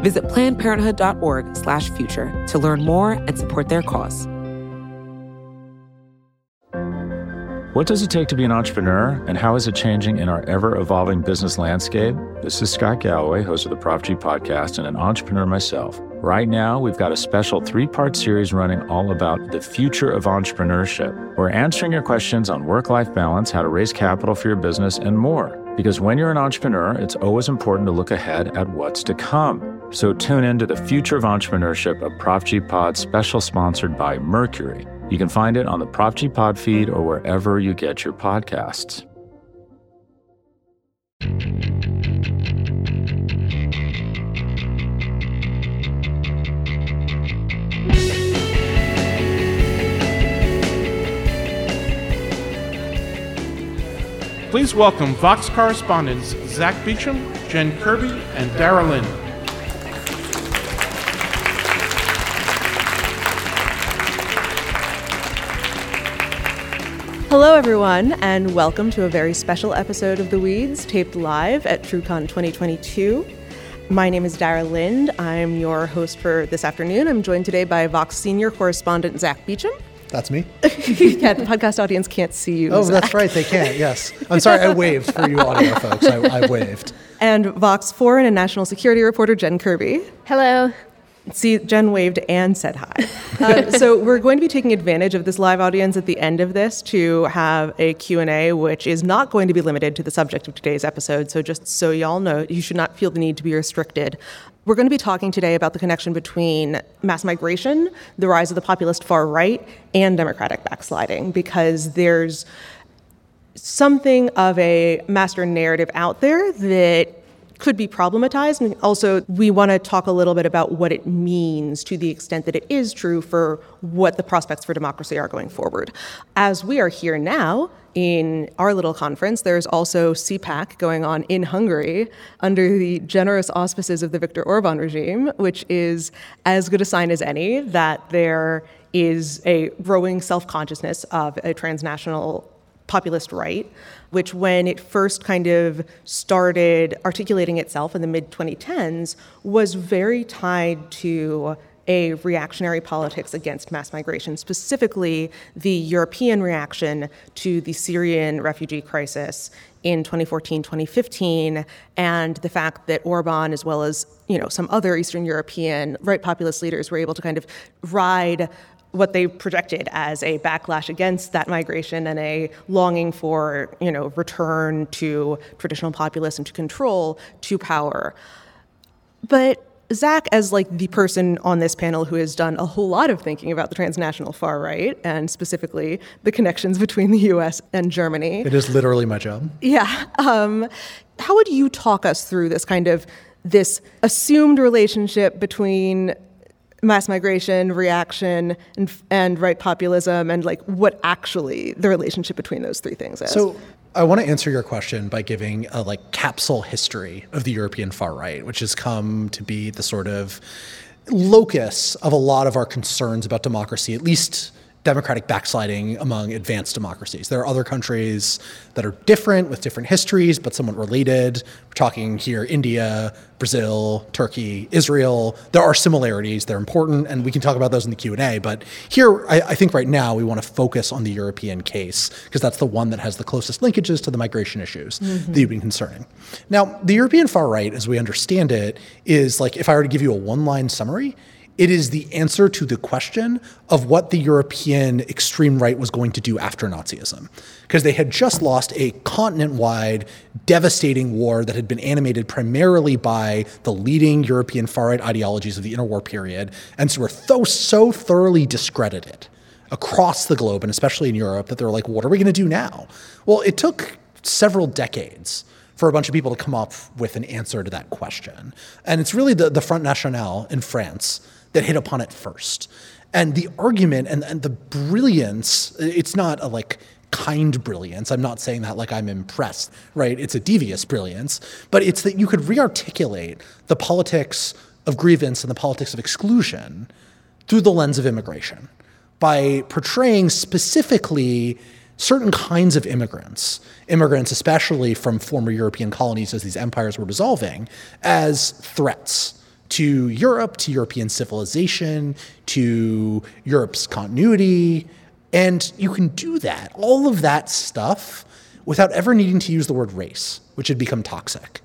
Visit plannedparenthood.org/future to learn more and support their cause. What does it take to be an entrepreneur, and how is it changing in our ever evolving business landscape? This is Scott Galloway, host of the Prop G podcast, and an entrepreneur myself. Right now, we've got a special three part series running all about the future of entrepreneurship. We're answering your questions on work life balance, how to raise capital for your business, and more. Because when you're an entrepreneur, it's always important to look ahead at what's to come. So tune in to the Future of Entrepreneurship, a Prop G Pod special sponsored by Mercury. You can find it on the Prop G Pod feed or wherever you get your podcasts. Please welcome Vox correspondents Zack Beauchamp, Jen Kirby, and Dara Lind. Hello, everyone, and welcome to a very special episode of The Weeds, taped live at TruCon 2022. My name is Dara Lind. I'm your host for this afternoon. I'm joined today by Vox senior correspondent Zack Beauchamp. That's me. yeah, the podcast audience can't see you. Oh, Zack. that's right. They can't. Yes. I'm sorry. I waved for you audio folks. I, I waved. And Vox foreign and national security reporter Jen Kirby. Hello. See, Jen waved and said hi. Uh, so we're going to be taking advantage of this live audience at the end of this to have a Q&A, which is not going to be limited to the subject of today's episode. So just so y'all know, you should not feel the need to be restricted. We're going to be talking today about the connection between mass migration, the rise of the populist far right, and democratic backsliding, because there's something of a master narrative out there that could be problematized. And also, we want to talk a little bit about what it means to the extent that it is true for what the prospects for democracy are going forward. As we are here now, in our little conference, there's also CPAC going on in Hungary under the generous auspices of the Viktor Orban regime, which is as good a sign as any that there is a growing self consciousness of a transnational populist right, which when it first kind of started articulating itself in the mid 2010s was very tied to a reactionary politics against mass migration, specifically the European reaction to the Syrian refugee crisis in 2014, 2015, and the fact that Orban, as well as you know some other Eastern European right populist leaders, were able to kind of ride what they projected as a backlash against that migration and a longing for, you know, return to traditional populism to control to power. But Zack, as like the person on this panel who has done a whole lot of thinking about the transnational far right and specifically the connections between the U.S. and Germany, It is literally my job. yeah. Um, how would you talk us through this kind of this assumed relationship between mass migration, reaction, and, and right populism, and like what actually the relationship between those three things is? So I want to answer your question by giving a like capsule history of the European far right, which has come to be the sort of locus of a lot of our concerns about democracy, at least democratic backsliding among advanced democracies. There are other countries that are different with different histories, but somewhat related. We're talking here India, Brazil, Turkey, Israel. There are similarities. They're important, and we can talk about those in the Q&A. But here, I, I think right now, we want to focus on the European case, because that's the one that has the closest linkages to the migration issues mm-hmm. that you've been concerning. Now, the European far right, as we understand it, is like, if I were to give you a one-line summary, it is the answer to the question of what the European extreme right was going to do after Nazism. Because they had just lost a continent wide, devastating war that had been animated primarily by the leading European far right ideologies of the interwar period, and so were th- so thoroughly discredited across the globe, and especially in Europe, that they were like, what are we going to do now? Well, it took several decades for a bunch of people to come up with an answer to that question. And it's really the, the Front National in France that hit upon it first. And the argument and, and the brilliance, it's not a like kind brilliance. I'm not saying that like I'm impressed, right? It's a devious brilliance, but it's that you could re-articulate the politics of grievance and the politics of exclusion through the lens of immigration by portraying specifically certain kinds of immigrants, immigrants especially from former European colonies as these empires were dissolving, as threats to Europe, to European civilization, to Europe's continuity. And you can do that, all of that stuff, without ever needing to use the word race, which had become toxic.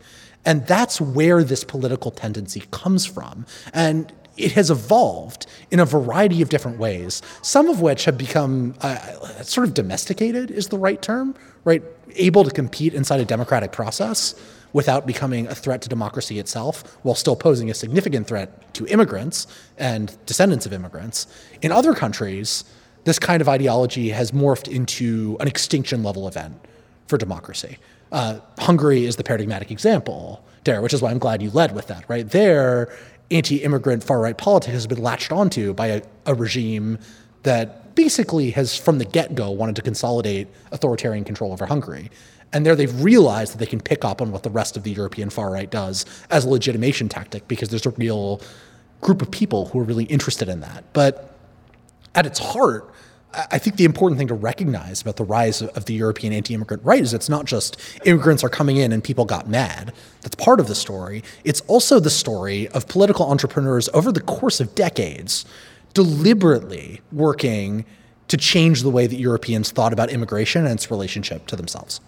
And that's where this political tendency comes from. And it has evolved in a variety of different ways, some of which have become uh, sort of domesticated, is the right term, right? Able to compete inside a democratic process without becoming a threat to democracy itself, while still posing a significant threat to immigrants and descendants of immigrants. In other countries, this kind of ideology has morphed into an extinction level event for democracy. Uh, Hungary is the paradigmatic example there, which is why I'm glad you led with that, right? There, anti-immigrant far-right politics has been latched onto by a, a regime that basically has from the get-go wanted to consolidate authoritarian control over Hungary. And there they've realized that they can pick up on what the rest of the European far right does as a legitimation tactic because there's a real group of people who are really interested in that. But at its heart, I think the important thing to recognize about the rise of the European anti immigrant right is it's not just immigrants are coming in and people got mad. That's part of the story. It's also the story of political entrepreneurs over the course of decades deliberately working to change the way that Europeans thought about immigration and its relationship to themselves.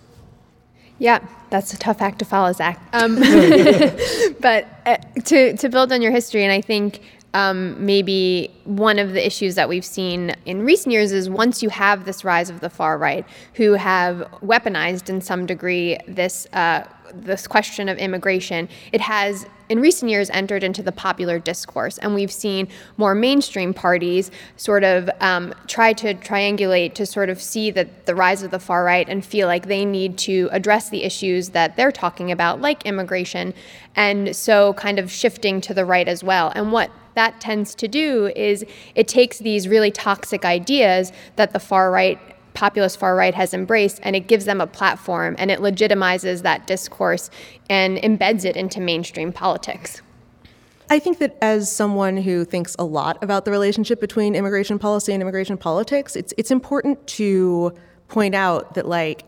Yeah, that's a tough act to follow, Zack. Um, but uh, to, to build on your history, and I think um, maybe one of the issues that we've seen in recent years is once you have this rise of the far right, who have weaponized in some degree this uh, this question of immigration, it has in recent years entered into the popular discourse, and we've seen more mainstream parties sort of um, try to triangulate to sort of see that the rise of the far right and feel like they need to address the issues that they're talking about, like immigration, and so kind of shifting to the right as well. And what that tends to do is it takes these really toxic ideas that the far right populist far right has embraced and it gives them a platform and it legitimizes that discourse and embeds it into mainstream politics. I think that as someone who thinks a lot about the relationship between immigration policy and immigration politics, it's it's important to point out that like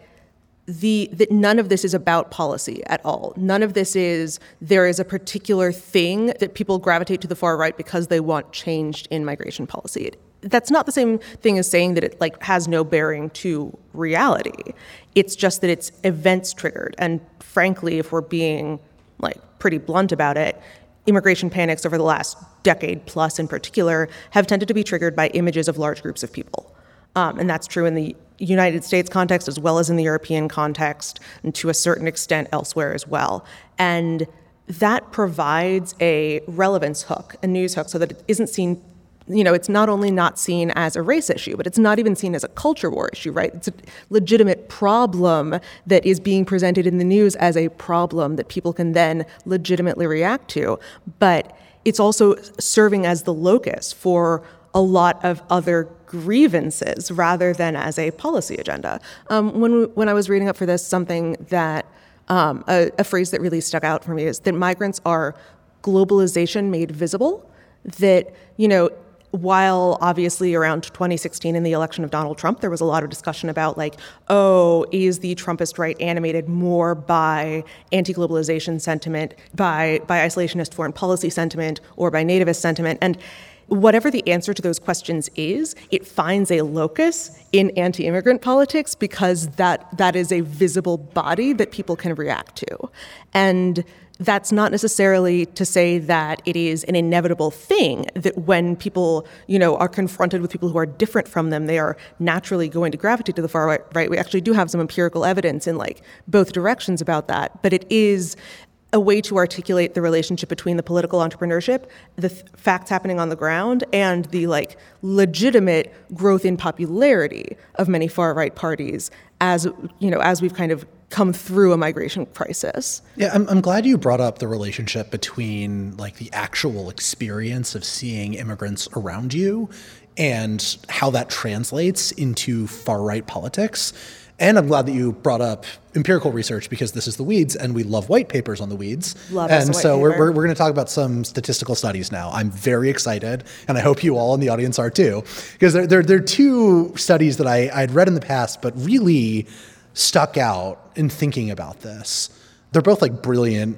the that none of this is about policy at all. None of this is there is a particular thing that people gravitate to the far right because they want changed in migration policy. It that's not the same thing as saying that it like has no bearing to reality. It's just that it's events triggered. And frankly, if we're being like pretty blunt about it, immigration panics over the last decade plus in particular have tended to be triggered by images of large groups of people. Um, and that's true in the United States context as well as in the European context, and to a certain extent elsewhere as well. And that provides a relevance hook, a news hook, so that it isn't seen you know, it's not only not seen as a race issue, but it's not even seen as a culture war issue, right? It's a legitimate problem that is being presented in the news as a problem that people can then legitimately react to. But it's also serving as the locus for a lot of other grievances rather than as a policy agenda. Um, when, when I was reading up for this, something that um, a, a phrase that really stuck out for me is that migrants are globalization made visible. That, you know, while obviously around 2016 in the election of Donald Trump, there was a lot of discussion about like, oh, is the Trumpist right animated more by anti-globalization sentiment, by by isolationist foreign policy sentiment, or by nativist sentiment? And whatever the answer to those questions is, it finds a locus in anti-immigrant politics because that that is a visible body that people can react to. And that's not necessarily to say that it is an inevitable thing that when people, you know, are confronted with people who are different from them, they are naturally going to gravitate to the far right. right? We actually do have some empirical evidence in like both directions about that, but it is a way to articulate the relationship between the political entrepreneurship, the th- facts happening on the ground, and the like legitimate growth in popularity of many far right parties as you know as we've kind of come through a migration crisis. Yeah, I'm, I'm glad you brought up the relationship between like the actual experience of seeing immigrants around you and how that translates into far right politics. And I'm glad that you brought up empirical research because this is the weeds and we love white papers on the weeds. Love and so we're, we're, we're going to talk about some statistical studies now. I'm very excited and I hope you all in the audience are too because there, there, there are two studies that I, I'd read in the past but really stuck out in thinking about this. They're both like brilliant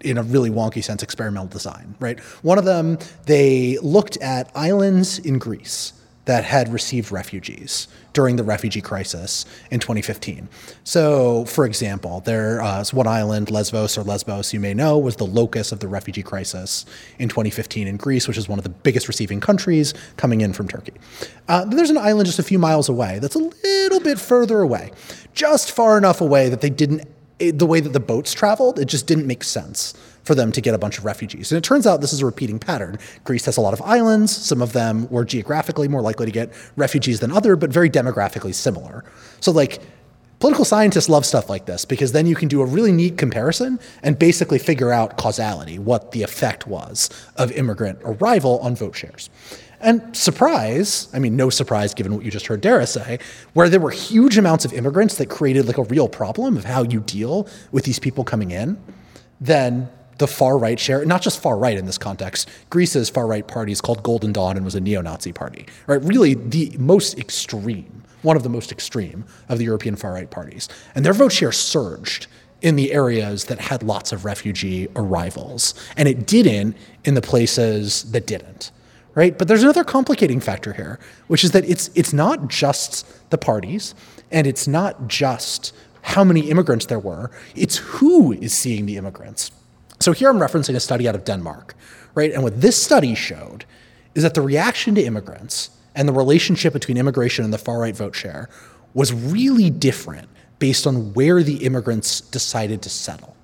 in a really wonky sense experimental design, right? One of them, they looked at islands in Greece that had received refugees during the refugee crisis in 2015. So, for example, there's uh, one island, Lesbos or Lesbos, you may know, was the locus of the refugee crisis in 2015 in Greece, which is one of the biggest receiving countries coming in from Turkey. Uh, there's an island just a few miles away that's a little bit further away, just far enough away that they didn't, the way that the boats traveled, it just didn't make sense for them to get a bunch of refugees. And it turns out this is a repeating pattern. Greece has a lot of islands. Some of them were geographically more likely to get refugees than other, but very demographically similar. So like political scientists love stuff like this because then you can do a really neat comparison and basically figure out causality, what the effect was of immigrant arrival on vote shares. And surprise, I mean, no surprise given what you just heard Dara say, where there were huge amounts of immigrants that created like a real problem of how you deal with these people coming in, then the far right share, not just far right in this context. Greece's far right party is called Golden Dawn and was a neo Nazi party, right? Really the most extreme, one of the most extreme of the European far right parties. And their vote share surged in the areas that had lots of refugee arrivals, and it didn't in the places that didn't. Right? But there's another complicating factor here, which is that it's it's not just the parties and it's not just how many immigrants there were, it's who is seeing the immigrants. So here I'm referencing a study out of Denmark, right? And what this study showed is that the reaction to immigrants and the relationship between immigration and the far right vote share was really different based on where the immigrants decided to settle.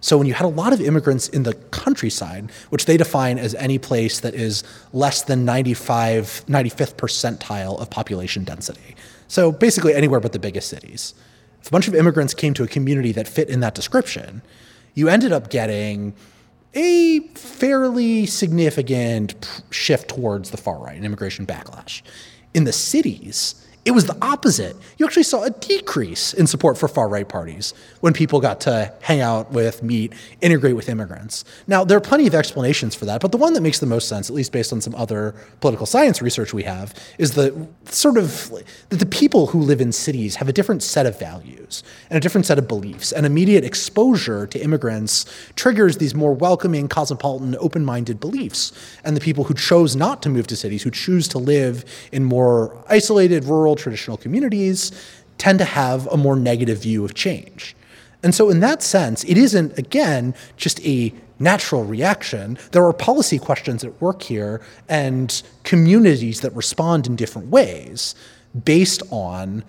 So when you had a lot of immigrants in the countryside, which they define as any place that is less than 95, 95th percentile of population density. So basically anywhere but the biggest cities. If a bunch of immigrants came to a community that fit in that description, you ended up getting a fairly significant shift towards the far right, an immigration backlash. In the cities, it was the opposite. You actually saw a decrease in support for far right parties when people got to hang out with, meet, integrate with immigrants. Now, there are plenty of explanations for that, but the one that makes the most sense, at least based on some other political science research we have, is the sort of that the people who live in cities have a different set of values and a different set of beliefs. And immediate exposure to immigrants triggers these more welcoming, cosmopolitan, open minded beliefs. And the people who chose not to move to cities, who choose to live in more isolated, rural, traditional communities tend to have a more negative view of change. And so, in that sense, it isn't, again, just a natural reaction. There are policy questions at work here and communities that respond in different ways based on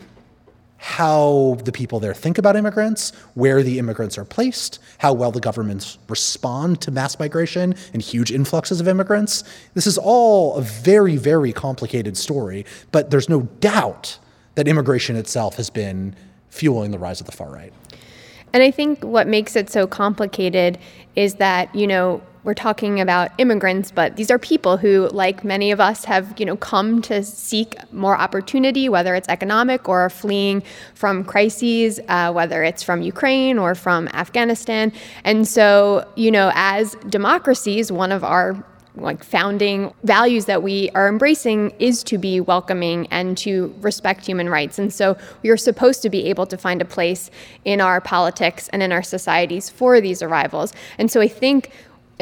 how the people there think about immigrants, where the immigrants are placed, how well the governments respond to mass migration and huge influxes of immigrants. This is all a very, very complicated story, but there's no doubt that immigration itself has been fueling the rise of the far right. And I think what makes it so complicated is that, you know, we're talking about immigrants, but these are people who, like many of us, have you know come to seek more opportunity, whether it's economic or fleeing from crises, uh, whether it's from Ukraine or from Afghanistan. And so, you know, as democracies, one of our like founding values that we are embracing is to be welcoming and to respect human rights. And so we are supposed to be able to find a place in our politics and in our societies for these arrivals. And so I think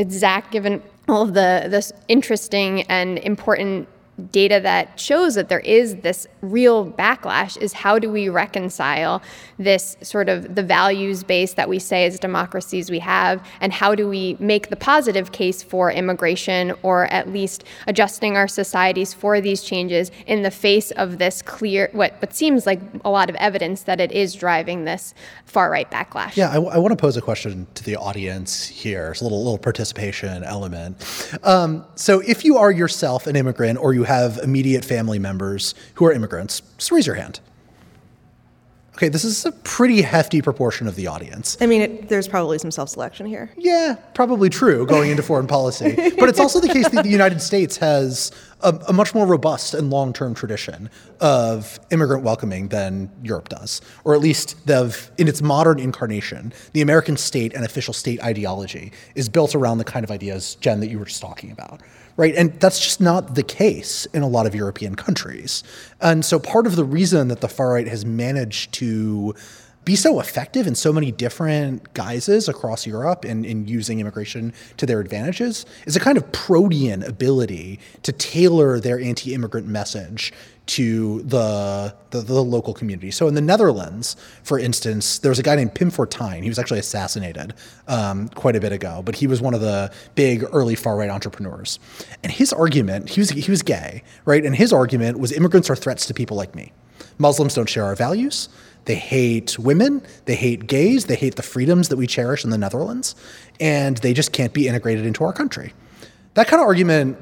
Zack, given all of the this interesting and important data that shows that there is this real backlash is how do we reconcile this sort of the values base that we say as democracies we have and how do we make the positive case for immigration or at least adjusting our societies for these changes in the face of this clear what what seems like a lot of evidence that it is driving this far right backlash. Yeah I, I want to pose a question to the audience here. It's a little little participation element. Um, so if you are yourself an immigrant or you have immediate family members who are immigrants, just raise your hand. Okay, this is a pretty hefty proportion of the audience. I mean, it, there's probably some self selection here. Yeah, probably true going into foreign policy. But it's also the case that the United States has a, a much more robust and long term tradition of immigrant welcoming than Europe does, or at least in its modern incarnation, the American state and official state ideology is built around the kind of ideas, Jen, that you were just talking about right? And that's just not the case in a lot of European countries. And so part of the reason that the far right has managed to be so effective in so many different guises across Europe in, in using immigration to their advantages is a kind of protean ability to tailor their anti-immigrant message to the, the, the local community. So in the Netherlands, for instance, there was a guy named Pim Fortuyn. He was actually assassinated um, quite a bit ago, but he was one of the big early far right entrepreneurs. And his argument, he was he was gay, right? And his argument was immigrants are threats to people like me. Muslims don't share our values. They hate women, they hate gays, they hate the freedoms that we cherish in the Netherlands, and they just can't be integrated into our country. That kind of argument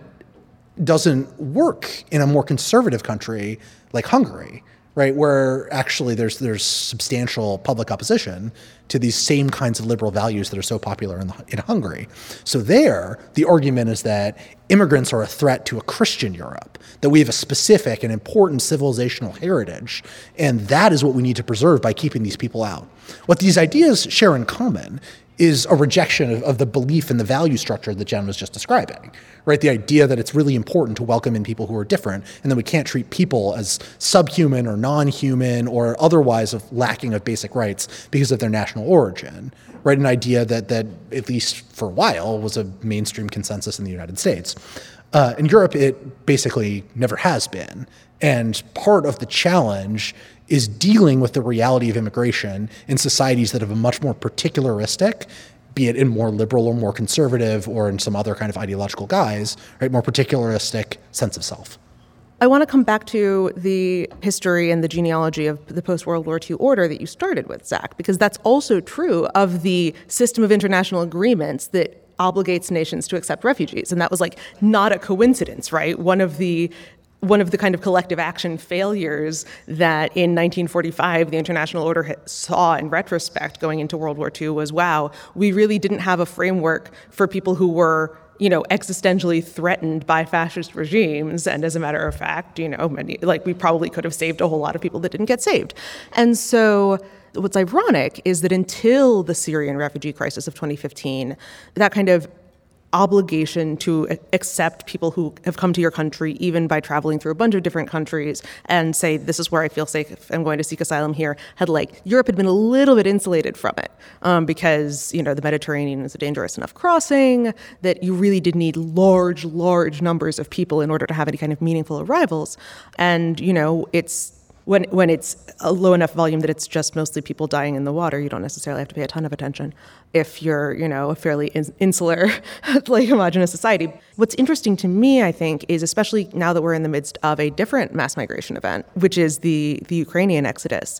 doesn't work in a more conservative country like Hungary, right, where actually there's there's substantial public opposition to these same kinds of liberal values that are so popular in, the, in Hungary. So there, the argument is that immigrants are a threat to a Christian Europe, that we have a specific and important civilizational heritage, and that is what we need to preserve by keeping these people out. What these ideas share in common is a rejection of, of, the belief and the value structure that Jen was just describing, right? The idea that it's really important to welcome in people who are different, and that we can't treat people as subhuman or non-human or otherwise of lacking of basic rights because of their national origin, right? An idea that that at least for a while was a mainstream consensus in the United States. Uh, in Europe, it basically never has been, and part of the challenge is dealing with the reality of immigration in societies that have a much more particularistic, be it in more liberal or more conservative or in some other kind of ideological guise, right, more particularistic sense of self. I want to come back to the history and the genealogy of the post World War II order that you started with, Zack, because that's also true of the system of international agreements that obligates nations to accept refugees. And that was like not a coincidence, right? One of the one of the kind of collective action failures that in 1945 the international order saw in retrospect going into World War II was wow, we really didn't have a framework for people who were you know existentially threatened by fascist regimes. And as a matter of fact you know many like we probably could have saved a whole lot of people that didn't get saved. And so what's ironic is that until the Syrian refugee crisis of 2015 that kind of obligation to accept people who have come to your country, even by traveling through a bunch of different countries, and say, This is where I feel safe, I'm going to seek asylum here, had like Europe had been a little bit insulated from it um, because, you know, the Mediterranean is a dangerous enough crossing that you really did need large, large numbers of people in order to have any kind of meaningful arrivals. And, you know, it's when when it's a low enough volume that it's just mostly people dying in the water, you don't necessarily have to pay a ton of attention. If you're, you know, a fairly insular, like homogenous society. What's interesting to me, I think, is especially now that we're in the midst of a different mass migration event, which is the the Ukrainian exodus.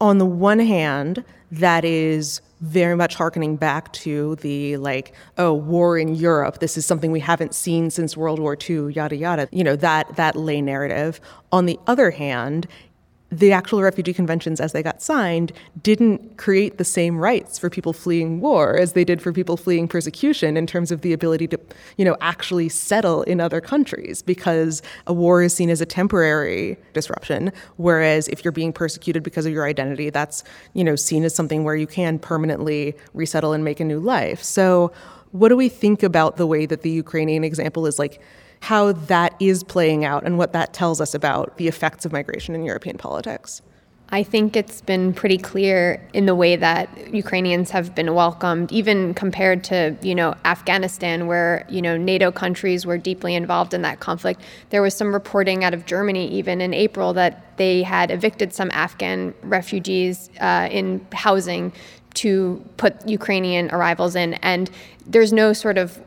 On the one hand, that is very much harkening back to the like oh war in Europe this is something we haven't seen since World War II yada yada you know that that lay narrative on the other hand the actual refugee conventions as they got signed didn't create the same rights for people fleeing war as they did for people fleeing persecution in terms of the ability to you know actually settle in other countries because a war is seen as a temporary disruption. Whereas if you're being persecuted because of your identity that's you know seen as something where you can permanently resettle and make a new life. So what do we think about the way that the Ukrainian example is like how that is playing out and what that tells us about the effects of migration in European politics. I think it's been pretty clear in the way that Ukrainians have been welcomed, even compared to, you know, Afghanistan, where, you know, NATO countries were deeply involved in that conflict. There was some reporting out of Germany, even in April, that they had evicted some Afghan refugees uh, in housing to put Ukrainian arrivals in. And there's no sort of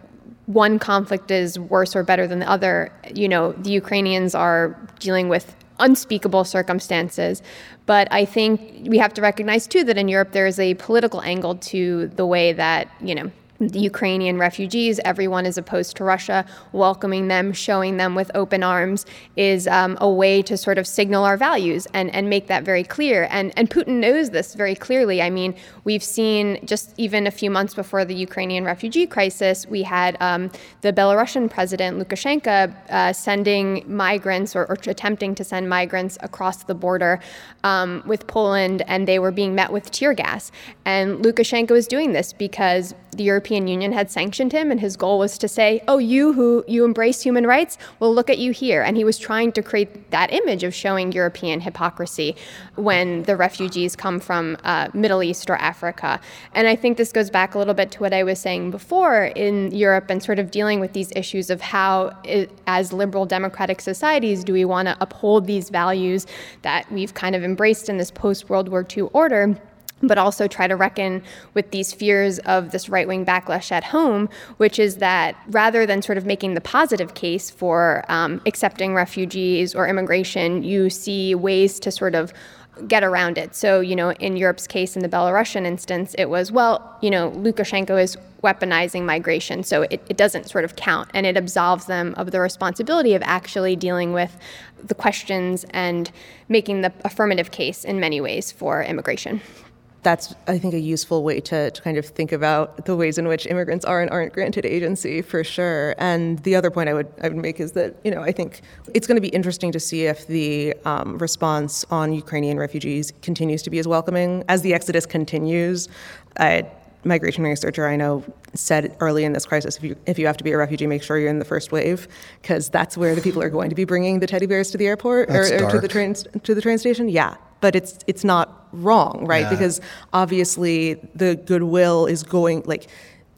one conflict is worse or better than the other. You know, the Ukrainians are dealing with unspeakable circumstances. But I think we have to recognize too that in Europe there is a political angle to the way that, you know, the Ukrainian refugees, everyone is opposed to Russia, welcoming them, showing them with open arms is um, a way to sort of signal our values and, and make that very clear. And, and Putin knows this very clearly. I mean, we've seen just even a few months before the Ukrainian refugee crisis, we had um, the Belarusian president, Lukashenko, uh, sending migrants or, or, attempting to send migrants across the border um, with Poland, and they were being met with tear gas. And Lukashenko is doing this because the European Union had sanctioned him, and his goal was to say, "Oh, you who you embrace human rights, well, look at you here." And he was trying to create that image of showing European hypocrisy when the refugees come from uh, Middle East or Africa. And I think this goes back a little bit to what I was saying before in Europe and sort of dealing with these issues of how, it, as liberal democratic societies, do we want to uphold these values that we've kind of embraced in this post World War II order but also try to reckon with these fears of this right wing backlash at home, which is that rather than sort of making the positive case for um, accepting refugees or immigration, you see ways to sort of get around it. So, you know, in Europe's case, in the Belarusian instance, it was, well, you know, Lukashenko is weaponizing migration, so it, it doesn't sort of count. And it absolves them of the responsibility of actually dealing with the questions and making the affirmative case in many ways for immigration that's I think a useful way to, to kind of think about the ways in which immigrants are and aren't granted agency for sure. And the other point I would I would make is that you know I think it's going to be interesting to see if the um, response on Ukrainian refugees continues to be as welcoming as the exodus continues. A migration researcher I know said early in this crisis, if you if you have to be a refugee, make sure you're in the first wave because that's where the people are going to be bringing the teddy bears to the airport or, or to the train to the train station. Yeah, but it's it's not wrong, right? Yeah. Because obviously the goodwill is going like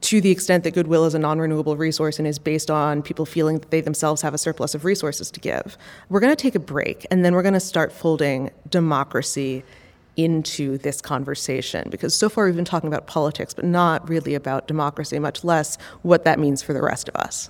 to the extent that goodwill is a non-renewable resource and is based on people feeling that they themselves have a surplus of resources to give. We're going to take a break and then we're going to start folding democracy into this conversation because so far we've been talking about politics but not really about democracy much less what that means for the rest of us.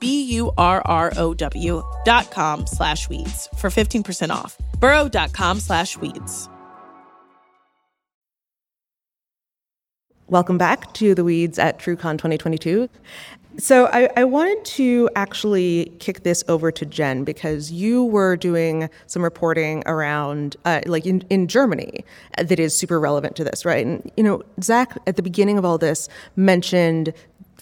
B-U-R-R-O-W dot com slash weeds for 15% off. Burrow.com slash weeds. Welcome back to The Weeds at TruCon 2022. So I, I, wanted to actually kick this over to Jen because you were doing some reporting around, uh, like in, in Germany, that is super relevant to this, right? And you know, Zack at the beginning of all this mentioned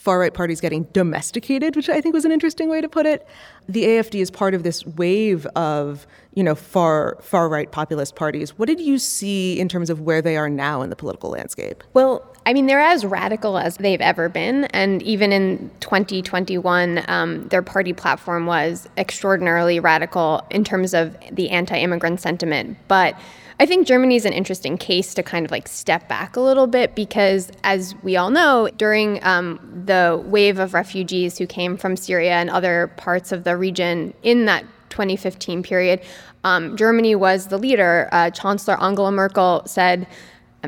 far right parties getting domesticated, which I think was an interesting way to put it. The AFD is part of this wave of you know far far right populist parties. What did you see in terms of where they are now in the political landscape? Well, I mean, they're as radical as they've ever been. And even in 2021, um, their party platform was extraordinarily radical in terms of the anti immigrant sentiment. But I think Germany is an interesting case to kind of like step back a little bit because, as we all know, during um, the wave of refugees who came from Syria and other parts of the region in that 2015 period, um, Germany was the leader. Uh, Chancellor Angela Merkel said,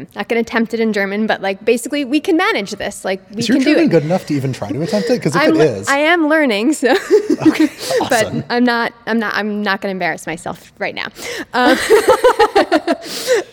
I'm not going to attempt it in German, but like basically we can manage this. Like we is can your do German it. good enough to even try to attempt it? Because if I'm, it is, I am learning, so. okay, but. I'm not. I'm not. I'm not going to embarrass myself right now. Um,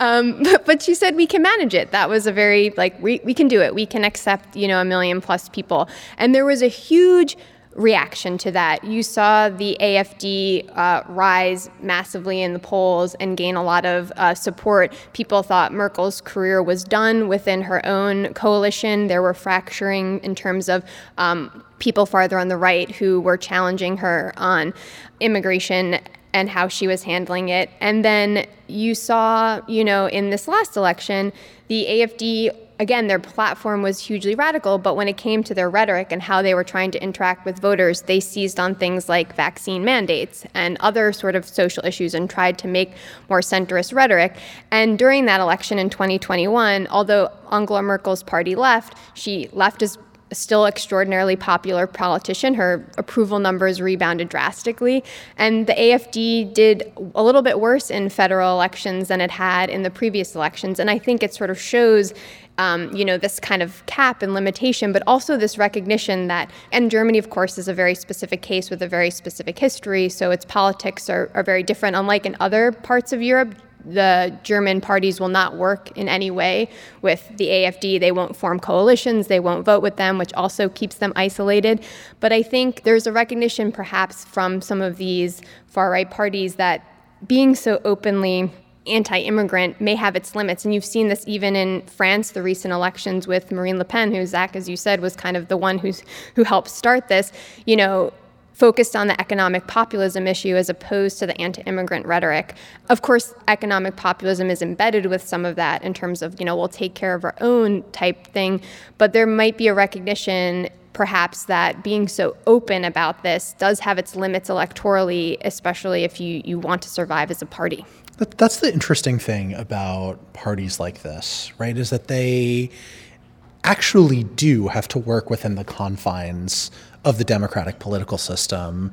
um, but, but she said we can manage it. That was a very like we we can do it. We can accept you know a million plus people, and there was a huge reaction to that. You saw the AFD uh, rise massively in the polls and gain a lot of uh, support. People thought Merkel's career was done within her own coalition. There were fracturing in terms of um, people farther on the right who were challenging her on immigration and how she was handling it. And then you saw, you know, in this last election, the AFD again, their platform was hugely radical, but when it came to their rhetoric and how they were trying to interact with voters, they seized on things like vaccine mandates and other sort of social issues and tried to make more centrist rhetoric. And during that election in 2021, although Angela Merkel's party left, she left as still extraordinarily popular politician. Her approval numbers rebounded drastically. And the AFD did a little bit worse in federal elections than it had in the previous elections. And I think it sort of shows um, you know, this kind of cap and limitation, but also this recognition that, and Germany, of course, is a very specific case with a very specific history, so its politics are, are very different. Unlike in other parts of Europe, the German parties will not work in any way with the AFD. They won't form coalitions, they won't vote with them, which also keeps them isolated. But I think there's a recognition, perhaps, from some of these far right parties that being so openly anti immigrant may have its limits. And you've seen this even in France, the recent elections with Marine Le Pen, who, Zack, as you said, was kind of the one who's, who helped start this. You know, focused on the economic populism issue as opposed to the anti-immigrant rhetoric. Of course, economic populism is embedded with some of that in terms of, you know, we'll take care of our own type thing, but there might be a recognition perhaps that being so open about this does have its limits electorally, especially if you, you want to survive as a party. That's the interesting thing about parties like this, right? Is that they actually do have to work within the confines of the democratic political system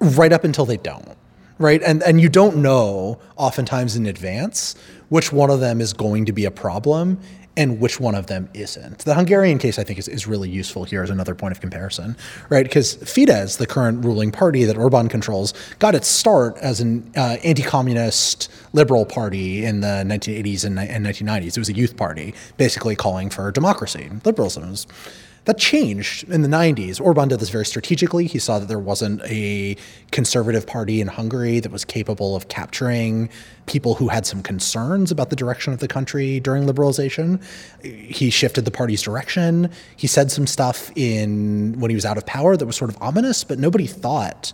right up until they don't right and and you don't know oftentimes in advance which one of them is going to be a problem and which one of them isn't. The Hungarian case, I think, is, is really useful here as another point of comparison, right? Because Fidesz, the current ruling party that Orban controls, got its start as an uh, anti communist liberal party in the 1980s and, and 1990s. It was a youth party, basically calling for democracy, liberalism. It was, that changed in the 90s. Orban did this very strategically. He saw that there wasn't a conservative party in Hungary that was capable of capturing people who had some concerns about the direction of the country during liberalization. He shifted the party's direction. He said some stuff in when he was out of power that was sort of ominous, but nobody thought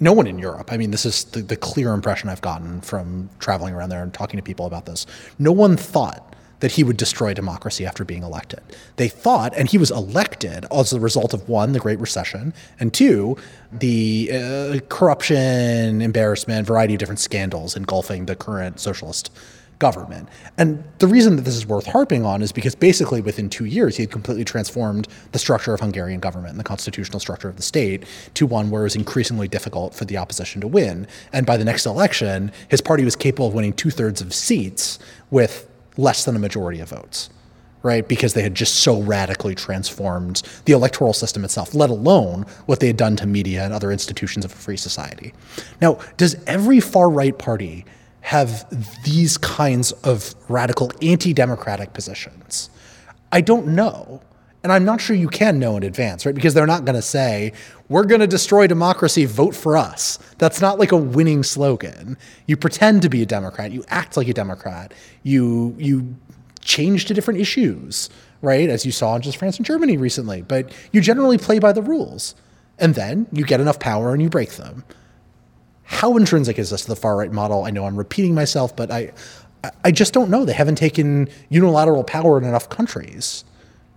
no one in Europe, I mean, this is the, the clear impression I've gotten from traveling around there and talking to people about this. No one thought that he would destroy democracy after being elected. They thought, and he was elected as a result of one, the Great Recession, and two, the uh, corruption, embarrassment, variety of different scandals engulfing the current socialist government. And the reason that this is worth harping on is because basically within two years, he had completely transformed the structure of Hungarian government and the constitutional structure of the state to one where it was increasingly difficult for the opposition to win. And by the next election, his party was capable of winning two thirds of seats with less than a majority of votes, right? Because they had just so radically transformed the electoral system itself, let alone what they had done to media and other institutions of a free society. Now, does every far right party have these kinds of radical anti democratic positions? I don't know. And I'm not sure you can know in advance, right? Because they're not going to say, we're going to destroy democracy, vote for us. That's not like a winning slogan. You pretend to be a Democrat, you act like a Democrat, you, you change to different issues, right? As you saw in just France and Germany recently. But you generally play by the rules. And then you get enough power and you break them. How intrinsic is this to the far right model? I know I'm repeating myself, but I, I just don't know. They haven't taken unilateral power in enough countries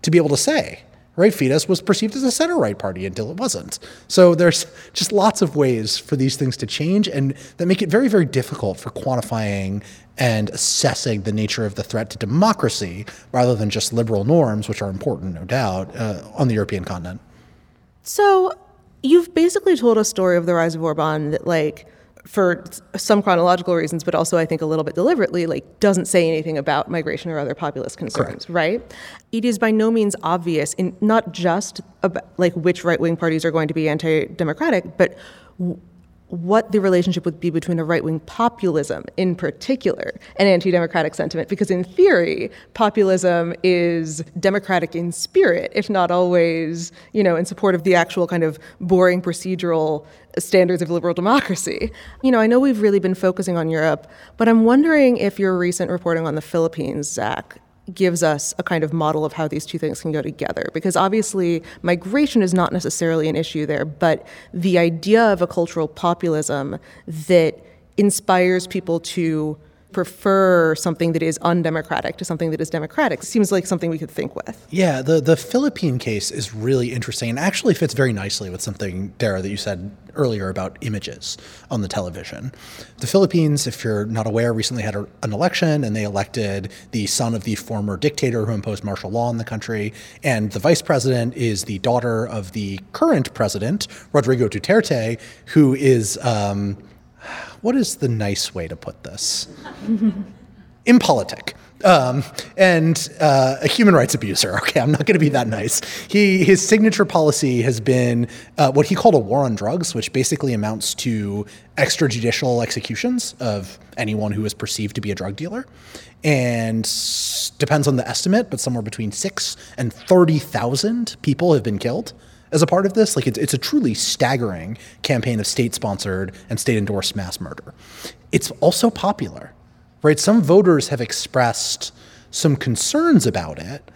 to be able to say, right? Fidesz was perceived as a center right party until it wasn't. So there's just lots of ways for these things to change and that make it very, very difficult for quantifying and assessing the nature of the threat to democracy rather than just liberal norms, which are important, no doubt, uh, on the European continent. So you've basically told a story of the rise of Orban that, like, for some chronological reasons, but also I think a little bit deliberately, like doesn't say anything about migration or other populist concerns, Correct. right? It is by no means obvious in not just about, like which right wing parties are going to be anti-democratic, but w- what the relationship would be between a right wing populism in particular and anti democratic sentiment. Because in theory, populism is democratic in spirit, if not always, you know, in support of the actual kind of boring procedural standards of liberal democracy. You know, I know we've really been focusing on Europe, but I'm wondering if your recent reporting on the Philippines, Zack, gives us a kind of model of how these two things can go together. Because obviously, migration is not necessarily an issue there, but the idea of a cultural populism that inspires people to prefer something that is undemocratic to something that is democratic seems like something we could think with. Yeah, the, the Philippine case is really interesting and actually fits very nicely with something, Dara, that you said earlier about images on the television. The Philippines, if you're not aware, recently had a, an election and they elected the son of the former dictator who imposed martial law in the country. And the vice president is the daughter of the current president, Rodrigo Duterte, who is. Um, what is the nice way to put this? Impolitic. Um, and uh, a human rights abuser. Okay, I'm not going to be that nice. He his signature policy has been uh, what he called a war on drugs, which basically amounts to extrajudicial executions of anyone who is perceived to be a drug dealer, and depends on the estimate, but somewhere between six and thirty thousand people have been killed as a part of this. Like it's, it's a truly staggering campaign of state-sponsored and state-endorsed mass murder. It's also popular, right? Some voters have expressed some concerns about it,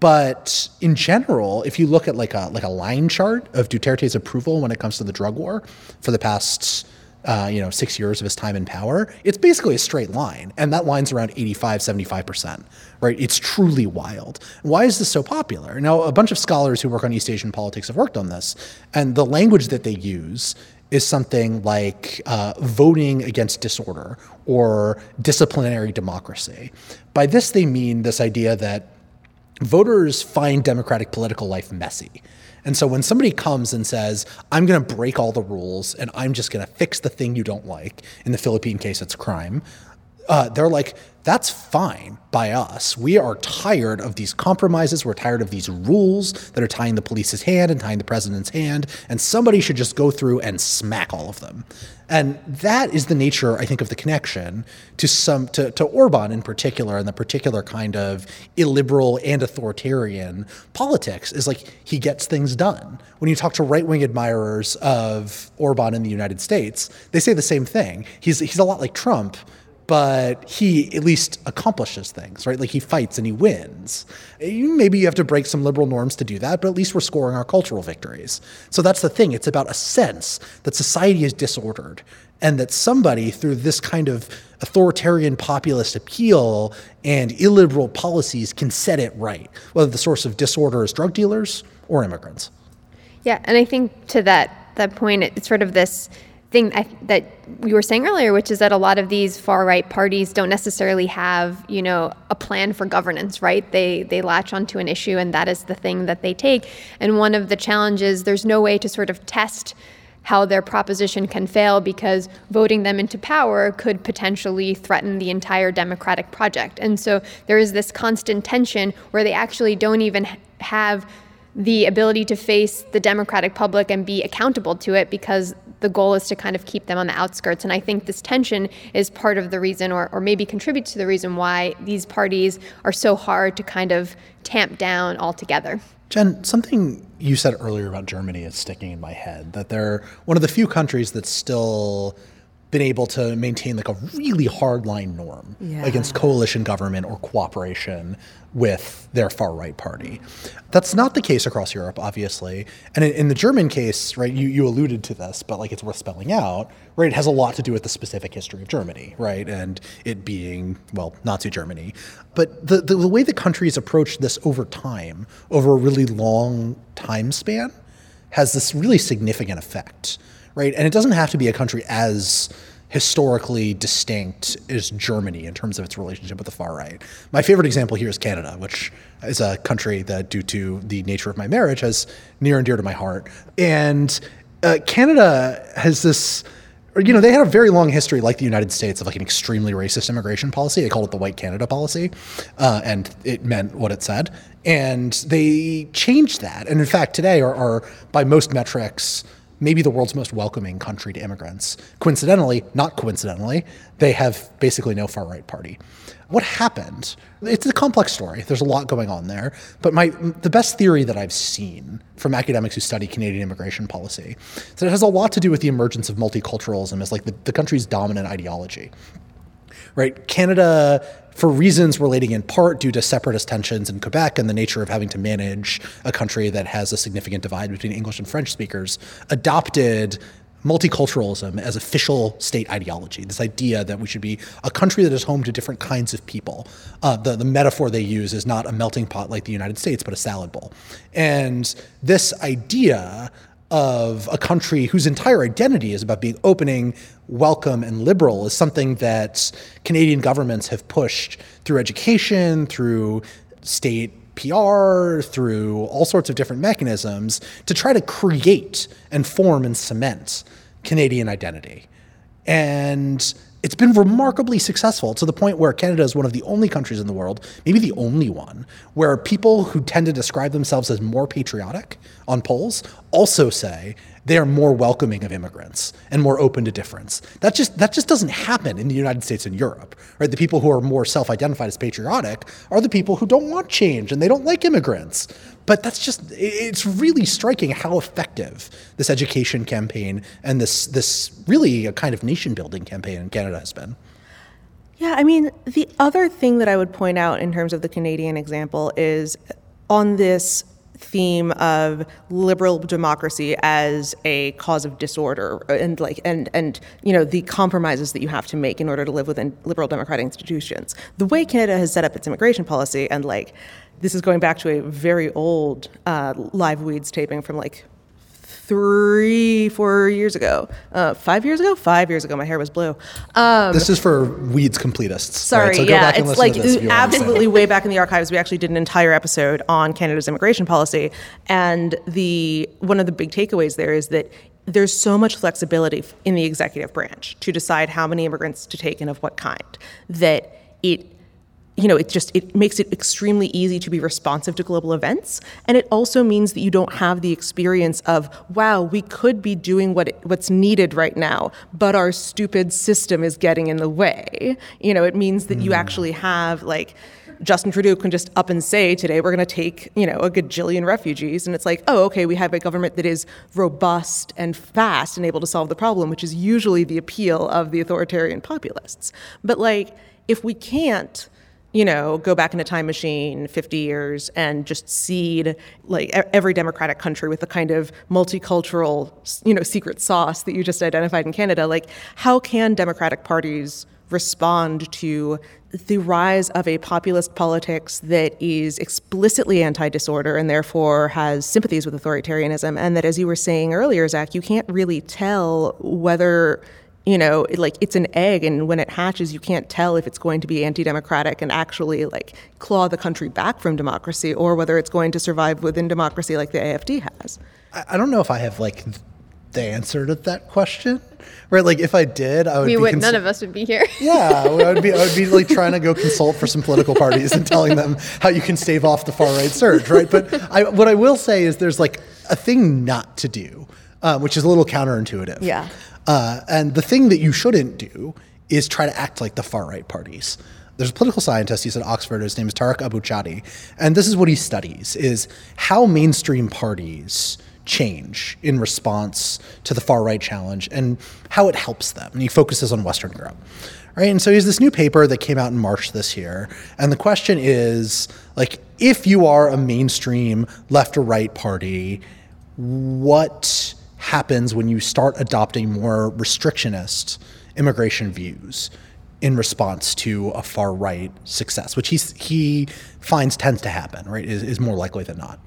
but in general, if you look at like a like a line chart of Duterte's approval when it comes to the drug war for the past uh, you know, six years of his time in power, it's basically a straight line. And that line's around 85, 75%, right? It's truly wild. Why is this so popular? Now, a bunch of scholars who work on East Asian politics have worked on this. And the language that they use is something like uh, voting against disorder or disciplinary democracy. By this, they mean this idea that voters find democratic political life messy. And so when somebody comes and says, I'm going to break all the rules and I'm just going to fix the thing you don't like, in the Philippine case, it's crime, uh, they're like, that's fine by us. We are tired of these compromises. We're tired of these rules that are tying the police's hand and tying the president's hand. And somebody should just go through and smack all of them. And that is the nature, I think, of the connection to some to, to Orban in particular, and the particular kind of illiberal and authoritarian politics is like he gets things done. When you talk to right-wing admirers of Orban in the United States, they say the same thing. He's he's a lot like Trump but he at least accomplishes things, right? Like he fights and he wins. Maybe you have to break some liberal norms to do that, but at least we're scoring our cultural victories. So that's the thing. It's about a sense that society is disordered and that somebody, through this kind of authoritarian populist appeal and illiberal policies, can set it right, whether the source of disorder is drug dealers or immigrants. Yeah, and I think to that that point, it's sort of this thing I, that you were saying earlier, which is that a lot of these far right parties don't necessarily have, you know, a plan for governance, right? They they latch onto an issue, and that is the thing that they take. And one of the challenges, there's no way to sort of test how their proposition can fail because voting them into power could potentially threaten the entire democratic project. And so there is this constant tension where they actually don't even have the ability to face the democratic public and be accountable to it because the goal is to kind of keep them on the outskirts. And I think this tension is part of the reason, or, or maybe contributes to the reason why these parties are so hard to kind of tamp down altogether. Jen, something you said earlier about Germany is sticking in my head that they're one of the few countries that still been able to maintain like a really hardline norm Yeah. against coalition government or cooperation with their far right party. That's not the case across Europe, obviously. And in, in the German case, right, you, you alluded to this, but like it's worth spelling out, right? It has a lot to do with the specific history of Germany, right? And it being, well, Nazi Germany. But the, the, the way the countries approach this over time, over a really long time span, has this really significant effect, right? And it doesn't have to be a country as historically distinct as Germany in terms of its relationship with the far right. My favorite example here is Canada, which is a country that, due to the nature of my marriage, has near and dear to my heart. And uh, Canada has this. You know, they had a very long history, like the United States, of like an extremely racist immigration policy. They called it the White Canada policy, uh, and it meant what it said. And they changed that, and in fact, today are, are by most metrics maybe the world's most welcoming country to immigrants. Coincidentally, not coincidentally, they have basically no far right party. What happened? It's a complex story. There's a lot going on there. But my the best theory that I've seen from academics who study Canadian immigration policy is that it has a lot to do with the emergence of multiculturalism as like the, the country's dominant ideology right? Canada, for reasons relating in part due to separatist tensions in Quebec and the nature of having to manage a country that has a significant divide between English and French speakers, adopted multiculturalism as official state ideology. This idea that we should be a country that is home to different kinds of people. Uh, the, the metaphor they use is not a melting pot like the United States, but a salad bowl. And this idea of a country whose entire identity is about being opening, welcome, and liberal is something that Canadian governments have pushed through education, through state PR, through all sorts of different mechanisms to try to create and form and cement Canadian identity. And it's been remarkably successful to the point where Canada is one of the only countries in the world, maybe the only one, where people who tend to describe themselves as more patriotic on polls also say they are more welcoming of immigrants and more open to difference. That just that just doesn't happen in the United States and Europe, right? The people who are more self-identified as patriotic are the people who don't want change and they don't like immigrants. But that's just it's really striking how effective this education campaign and this this really a kind of nation building campaign in Canada has been. Yeah, I mean, the other thing that I would point out in terms of the Canadian example is on this theme of liberal democracy as a cause of disorder and like and and you know the compromises that you have to make in order to live within liberal democratic institutions. The way canada has set up its immigration policy and like this is going back to a very old uh, live weeds taping from like three, four years ago. Uh, five years ago? Five years ago. My hair was blue. Um, this is for weeds completists. Sorry, right? So go yeah, back and it's like to this if you want to. absolutely way back in the archives. We actually did an entire episode on Canada's immigration policy, and the one of the big takeaways there is that there's so much flexibility in the executive branch to decide how many immigrants to take and of what kind that it you know, it just it makes it extremely easy to be responsive to global events, and it also means that you don't have the experience of wow, we could be doing what it, what's needed right now, but our stupid system is getting in the way. You know, it means that you hmm. actually have like. Justin Trudeau can just up and say today we're going to take you know a gajillion refugees, and it's like oh okay we have a government that is robust and fast and able to solve the problem, which is usually the appeal of the authoritarian populists. But like if we can't you know, go back in a time machine 50 years and just seed like every democratic country with the kind of multicultural, you know, secret sauce that you just identified in Canada. Like, how can democratic parties respond to the rise of a populist politics that is explicitly anti-disorder and therefore has sympathies with authoritarianism and that as you were saying earlier Zack you can't really tell whether you know like it's an egg and when it hatches you can't tell if it's going to be anti-democratic and actually like claw the country back from democracy or whether it's going to survive within democracy like the afd has I, I don't know if I have like th- the answer to that question, right? Like if I did, I would. We be would. cons- None of us would be here. Yeah, I would be. I would be like trying to go consult for some political parties and telling them how you can stave off the far right surge, right? But I, what I will say is there's like a thing not to do, uh, which is a little counterintuitive. Yeah. Uh, and the thing that you shouldn't do is try to act like the far right parties. There's a political scientist, he's at Oxford, his name is Tarik Abou-Chadi, and this is what he studies, is how mainstream parties change in response to the far right challenge and how it helps them. And he focuses on Western Europe. Right? And so he has this new paper that came out in March this year. And the question is like, if you are a mainstream left or right party, what happens when you start adopting more restrictionist immigration views in response to a far right success, which he's, he finds tends to happen, right, is, is more likely than not.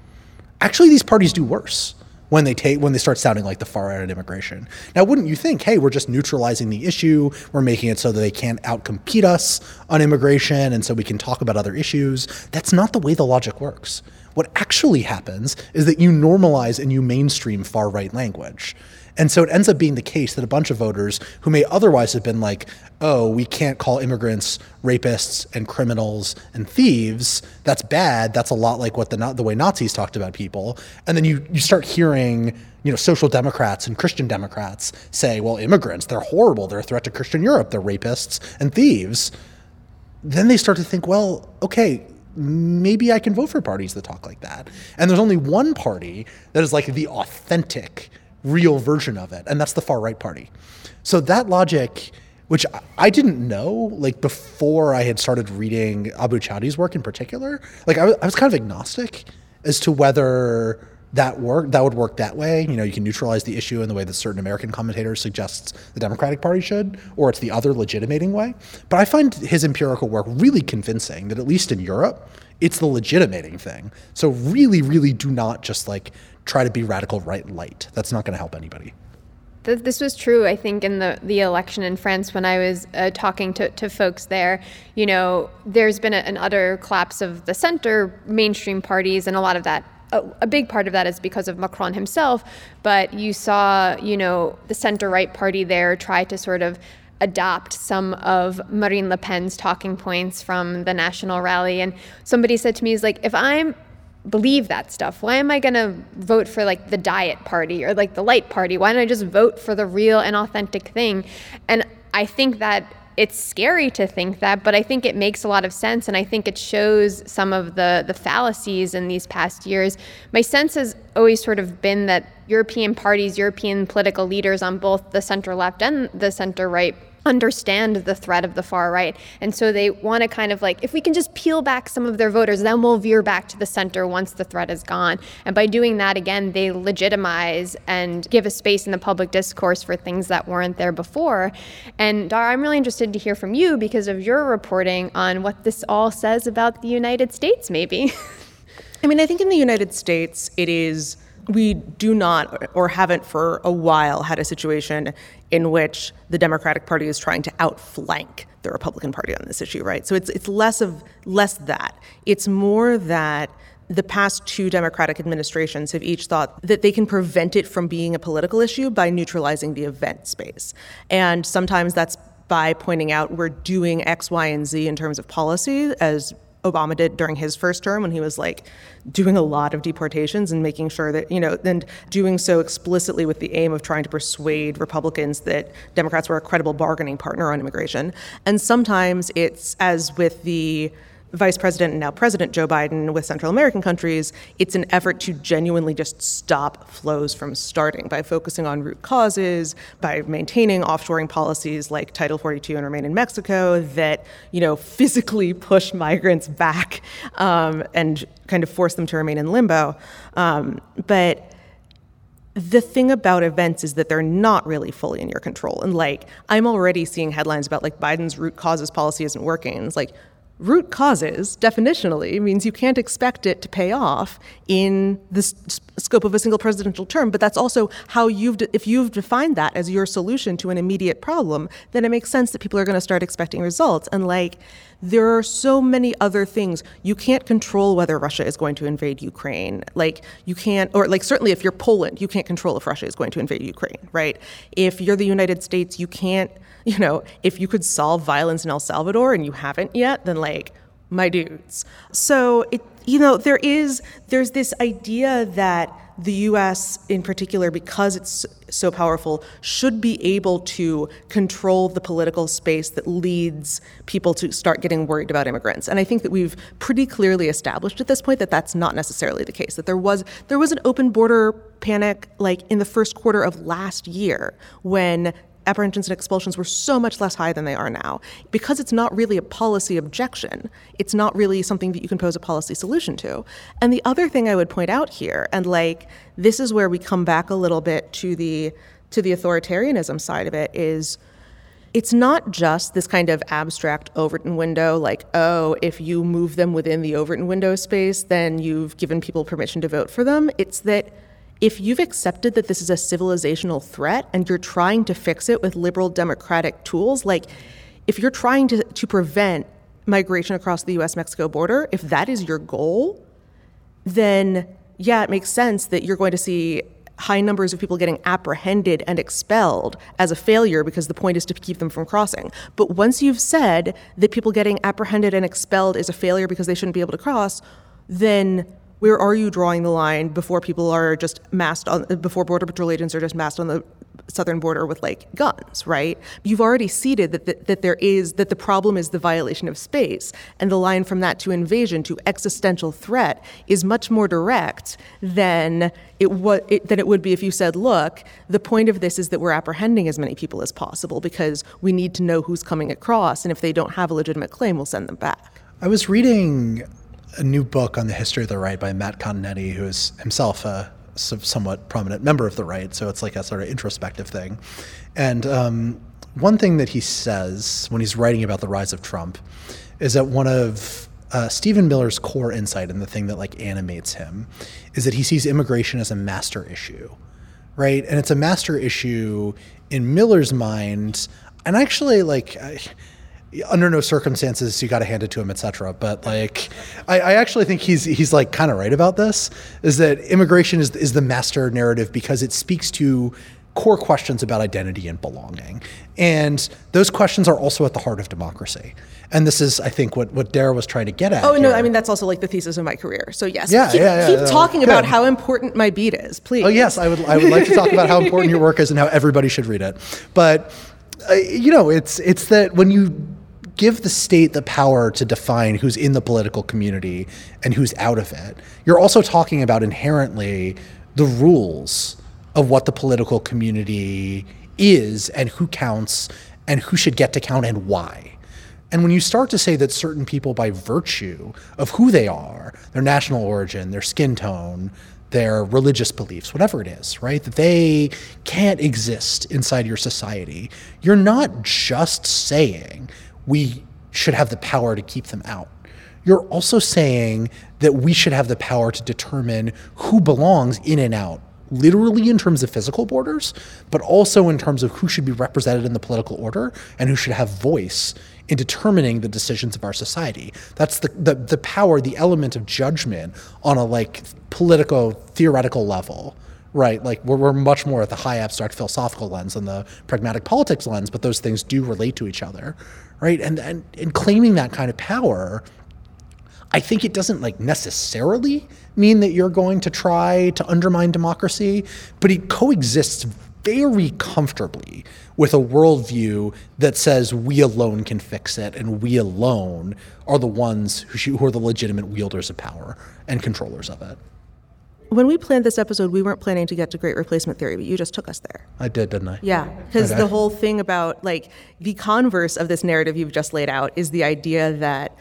Actually, these parties do worse when they take when they start sounding like the far right on immigration. Now, wouldn't you think, hey, we're just neutralizing the issue, we're making it so that they can't outcompete us on immigration, and so we can talk about other issues? That's not the way the logic works. What actually happens is that you normalize and you mainstream far right language. And so it ends up being the case that a bunch of voters who may otherwise have been like, oh, we can't call immigrants rapists and criminals and thieves. That's bad. That's a lot like what the the way Nazis talked about people. And then you you start hearing you know social democrats and Christian Democrats say, well, immigrants they're horrible. They're a threat to Christian Europe. They're rapists and thieves. Then they start to think, well, okay, maybe I can vote for parties that talk like that. And there's only one party that is like the authentic real version of it, and that's the far right party. So that logic, which I didn't know, like before I had started reading Abou-Chadi's work in particular, like I was, I was kind of agnostic as to whether that work that would work that way. You know, you can neutralize the issue in the way that certain American commentators suggests the Democratic Party should, or it's the other legitimating way. But I find his empirical work really convincing that at least in Europe, it's the legitimating thing. So really, really do not just like try to be radical right light. That's not going to help anybody. This was true, I think, in the, the election in France when I was uh, talking to, to folks there. You know, there's been a, an utter collapse of the center mainstream parties, and a lot of that a, a, big part of that is because of Macron himself, but you saw, you know, the center right party there try to sort of adopt some of Marine Le Pen's talking points from the national rally. And somebody said to me, "Is like if I'm believe that stuff. Why am I going to vote for like the diet party or like the light party? Why don't I just vote for the real and authentic thing? And I think that it's scary to think that, but I think it makes a lot of sense and I think it shows some of the the fallacies in these past years. My sense has always sort of been that European parties, European political leaders on both the center left and the center right understand the threat of the far right. And so they want to kind of like, if we can just peel back some of their voters, then we'll veer back to the center once the threat is gone. And by doing that, again, they legitimize and give a space in the public discourse for things that weren't there before. And Dara, I'm really interested to hear from you because of your reporting on what this all says about the United States, maybe. I mean, I think in the United States, it is we do not or haven't for a while had a situation in which the Democratic Party is trying to outflank the Republican Party on this issue, right? So it's it's less of less that. It's more that the past two Democratic administrations have each thought that they can prevent it from being a political issue by neutralizing the event space. And sometimes that's by pointing out we're doing X, Y, and Z in terms of policy as Obama did during his first term when he was like doing a lot of deportations and making sure that, you know, and doing so explicitly with the aim of trying to persuade Republicans that Democrats were a credible bargaining partner on immigration. And sometimes it's as with the Vice President and now President Joe Biden with Central American countries, it's an effort to genuinely just stop flows from starting by focusing on root causes, by maintaining offshoring policies like Title 42 and Remain in Mexico that you know physically push migrants back um, and kind of force them to remain in limbo. Um, but the thing about events is that they're not really fully in your control. And like, I'm already seeing headlines about like Biden's root causes policy isn't working. It's like, root causes definitionally means you can't expect it to pay off in the s- scope of a single presidential term but that's also how you've de- if you've defined that as your solution to an immediate problem then it makes sense that people are going to start expecting results. And like there are so many other things. You can't control whether Russia is going to invade Ukraine. Like you can't or like certainly if you're Poland you can't control if Russia is going to invade Ukraine right? If you're the United States you can't you know, if you could solve violence in El Salvador and you haven't yet, then like, my dudes. So it, you know, there is there's this idea that the US, in particular, because it's so powerful, should be able to control the political space that leads people to start getting worried about immigrants. And I think that we've pretty clearly established at this point that that's not necessarily the case. That there was there was an open border panic like in the first quarter of last year when apprehensions and expulsions were so much less high than they are now. Because it's not really a policy objection, it's not really something that you can pose a policy solution to. And the other thing I would point out here, and like this is where we come back a little bit to the to the authoritarianism side of it, is it's not just this kind of abstract Overton window, like, oh, if you move them within the Overton window space, then you've given people permission to vote for them. It's that if you've accepted that this is a civilizational threat and you're trying to fix it with liberal democratic tools, like if you're trying to, to prevent migration across the US Mexico border, if that is your goal, then yeah, it makes sense that you're going to see high numbers of people getting apprehended and expelled as a failure because the point is to keep them from crossing. But once you've said that people getting apprehended and expelled is a failure because they shouldn't be able to cross, then where are you drawing the line before people are just massed on before border patrol agents are just massed on the southern border with like guns right? You've already ceded that, that, that there is that the problem is the violation of space and the line from that to invasion to existential threat is much more direct than it, wa- it than it would be if you said look the point of this is that we're apprehending as many people as possible because we need to know who's coming across and if they don't have a legitimate claim we'll send them back. I was reading a new book on the history of the right by Matt Continetti, who is himself a somewhat prominent member of the right. So it's like a sort of introspective thing. And um, one thing that he says when he's writing about the rise of Trump is that one of uh, Stephen Miller's core insight and the thing that like animates him is that he sees immigration as a master issue, right? And it's a master issue in Miller's mind. And actually, like, I, under no circumstances you got to hand it to him, etc. But like, I, I, actually think he's he's like kind of right about this. Is that immigration is is the master narrative because it speaks to core questions about identity and belonging, and those questions are also at the heart of democracy. And this is, I think, what what Dara was trying to get at. Oh here. no, I mean that's also like the thesis of my career. So yes, yeah, keep, yeah, yeah, keep yeah, talking about how important my beat is, please. Oh yes, I would I would like to talk about how important your work is and how everybody should read it. But uh, you know, it's it's that when you give the state the power to define who's in the political community and who's out of it. You're also talking about inherently the rules of what the political community is and who counts and who should get to count and why. And when you start to say that certain people, by virtue of who they are, their national origin, their skin tone, their religious beliefs, whatever it is, right? That they can't exist inside your society. You're not just saying we should have the power to keep them out. You're also saying that we should have the power to determine who belongs in and out, literally in terms of physical borders, but also in terms of who should be represented in the political order and who should have voice in determining the decisions of our society. That's the, the, the power, the element of judgment on a like political theoretical level right? Like we're, we're much more at the high abstract philosophical lens than the pragmatic politics lens, but those things do relate to each other, right? And and, and claiming that kind of power, I think it doesn't like necessarily mean that you're going to try to undermine democracy, but it coexists very comfortably with a worldview that says we alone can fix it and we alone are the ones who, who are the legitimate wielders of power and controllers of it when we planned this episode, we weren't planning to get to great replacement theory, but you just took us there. I did, didn't I? Yeah, because the whole thing about like the converse of this narrative you've just laid out is the idea that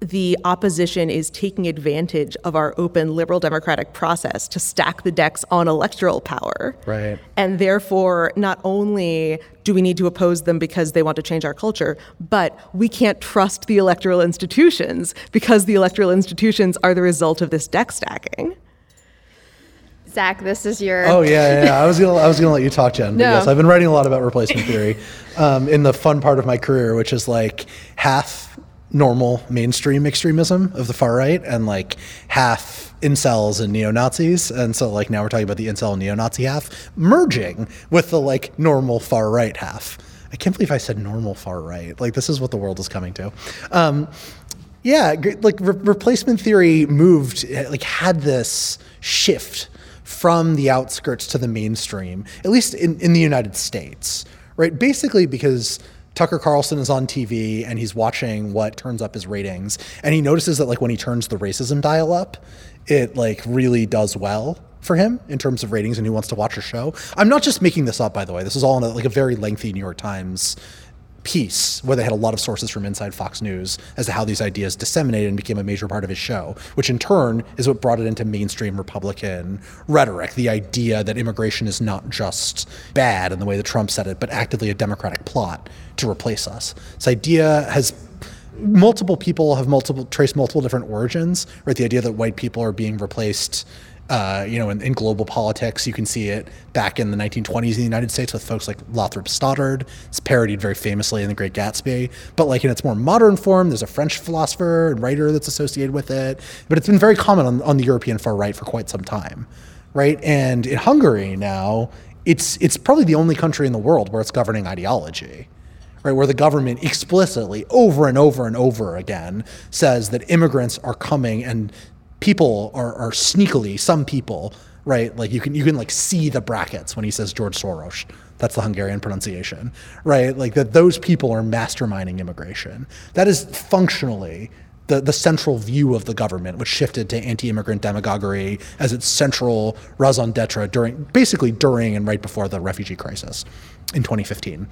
the opposition is taking advantage of our open liberal democratic process to stack the decks on electoral power. Right. And therefore, not only do we need to oppose them because they want to change our culture, but we can't trust the electoral institutions because the electoral institutions are the result of this deck stacking. Zack, this is your. Oh yeah, yeah. I was gonna, I was gonna let you talk, Jen. No. Yes, I've been writing a lot about replacement theory um, in the fun part of my career, which is like half normal mainstream extremism of the far right and like half incels and neo Nazis. And so like now we're talking about the incel and neo Nazi half merging with the like normal far right half. I can't believe I said normal far right. Like this is what the world is coming to. Um, yeah, like re- replacement theory moved, like had this shift from the outskirts to the mainstream, at least in, in the United States, right? Basically, because Tucker Carlson is on TV and he's watching what turns up his ratings, and he notices that like when he turns the racism dial up, it like really does well for him in terms of ratings and who wants to watch a show. I'm not just making this up, by the way. This is all in a, like a very lengthy New York Times piece where they had a lot of sources from inside Fox News as to how these ideas disseminated and became a major part of his show, which in turn is what brought it into mainstream Republican rhetoric. The idea that immigration is not just bad in the way that Trump said it, but actively a Democratic plot to replace us. This idea has multiple people have multiple traced multiple different origins, right? The idea that white people are being replaced uh, you know, in, in, global politics. You can see it back in the 1920s in the United States with folks like Lothrop Stoddard. It's parodied very famously in The Great Gatsby. But like in its more modern form, there's a French philosopher and writer that's associated with it. But it's been very common on, on the European far right for quite some time, right? And in Hungary now, it's it's probably the only country in the world where it's governing ideology. Right, where the government explicitly over and over and over again says that immigrants are coming and people are, are sneakily some people right like you can you can like see the brackets when he says george soros. That's the hungarian pronunciation right? Like that those people are masterminding immigration. That is functionally the, the central view of the government, which shifted to anti-immigrant demagoguery as its central raison d'etre during, basically during and right before the refugee crisis in 2015.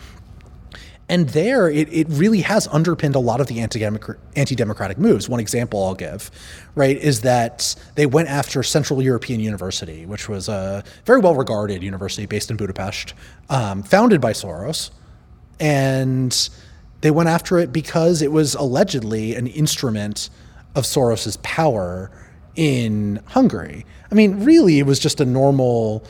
And there, it, it really has underpinned a lot of the anti democratic moves. One example I'll give, right, is that they went after Central European University, which was a very well regarded university based in Budapest, um, founded by Soros. And they went after it because it was allegedly an instrument of Soros's power in Hungary. I mean, really, it was just a normal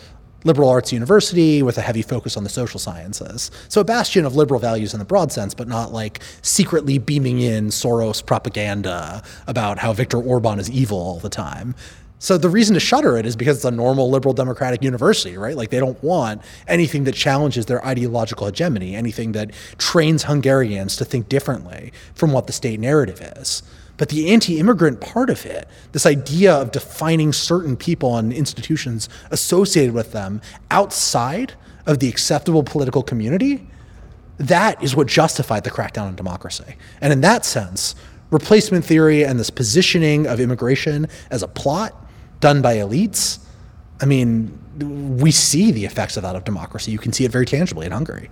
liberal arts university with a heavy focus on the social sciences. So a bastion of liberal values in the broad sense, but not like secretly beaming in Soros propaganda about how Viktor Orban is evil all the time. So the reason to shutter it is because it's a normal liberal democratic university, right? Like they don't want anything that challenges their ideological hegemony, anything that trains Hungarians to think differently from what the state narrative is. But the anti immigrant part of it, this idea of defining certain people and institutions associated with them outside of the acceptable political community, that is what justified the crackdown on democracy. And in that sense, replacement theory and this positioning of immigration as a plot done by elites, I mean, we see the effects of that of democracy. You can see it very tangibly in Hungary.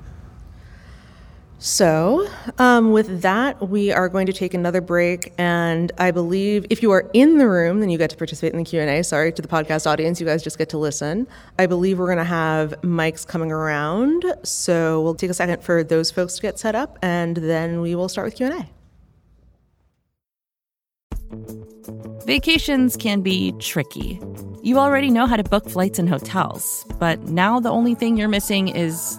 So, um, with that, we are going to take another break, and I believe if you are in the room, then you get to participate in the Q and A. Sorry to the podcast audience, you guys just get to listen. I believe we're going to have mics coming around, so we'll take a second for those folks to get set up, and then we will start with Q and A. Vacations can be tricky. You already know how to book flights and hotels, but now the only thing you're missing is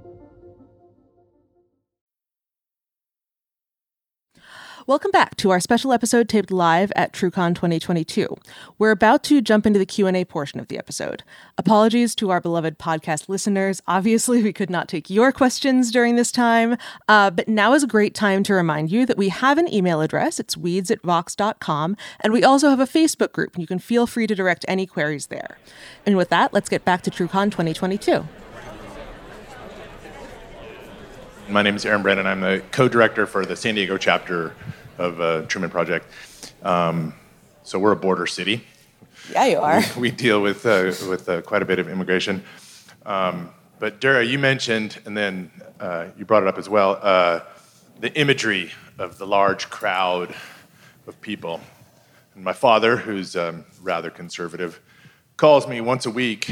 Welcome back to our special episode taped live at TruCon 2022. We're about to jump into the Q&A portion of the episode. Apologies to our beloved podcast listeners. Obviously, we could not take your questions during this time, uh, but now is a great time to remind you that we have an email address. It's weeds at vox.com, and we also have a Facebook group. You can feel free to direct any queries there. And with that, let's get back to TruCon 2022. My name is Aaron Brennan. I'm the co-director for the San Diego chapter of uh, Truman Project. Um, so we're a border city. Yeah, you are. We, we deal with uh, with uh, quite a bit of immigration. Um, but Dara, you mentioned, and then uh, you brought it up as well, uh, the imagery of the large crowd of people. And my father, who's um, rather conservative, calls me once a week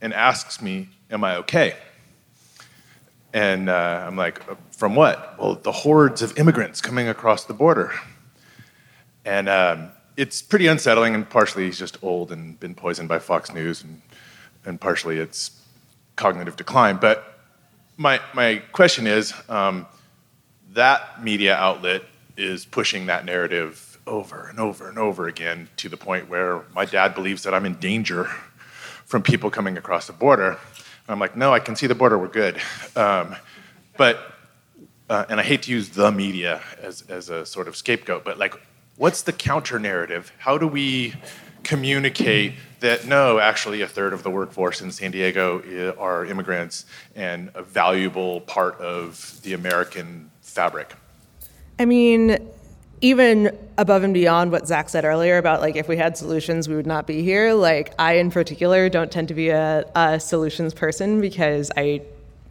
and asks me, "Am I okay?" And uh, I'm like, from what? Well, the hordes of immigrants coming across the border. And um, it's pretty unsettling, and partially he's just old and been poisoned by Fox News, and, and partially it's cognitive decline. But my, my question is um, that media outlet is pushing that narrative over and over and over again to the point where my dad believes that I'm in danger from people coming across the border. I'm like, no, I can see the border, we're good. Um, but, uh, and I hate to use the media as, as a sort of scapegoat, but like, what's the counter narrative? How do we communicate that no, actually, a third of the workforce in San Diego are immigrants and a valuable part of the American fabric? I mean, even above and beyond what Zack said earlier about like if we had solutions, we would not be here. Like I, in particular, don't tend to be a, a solutions person because I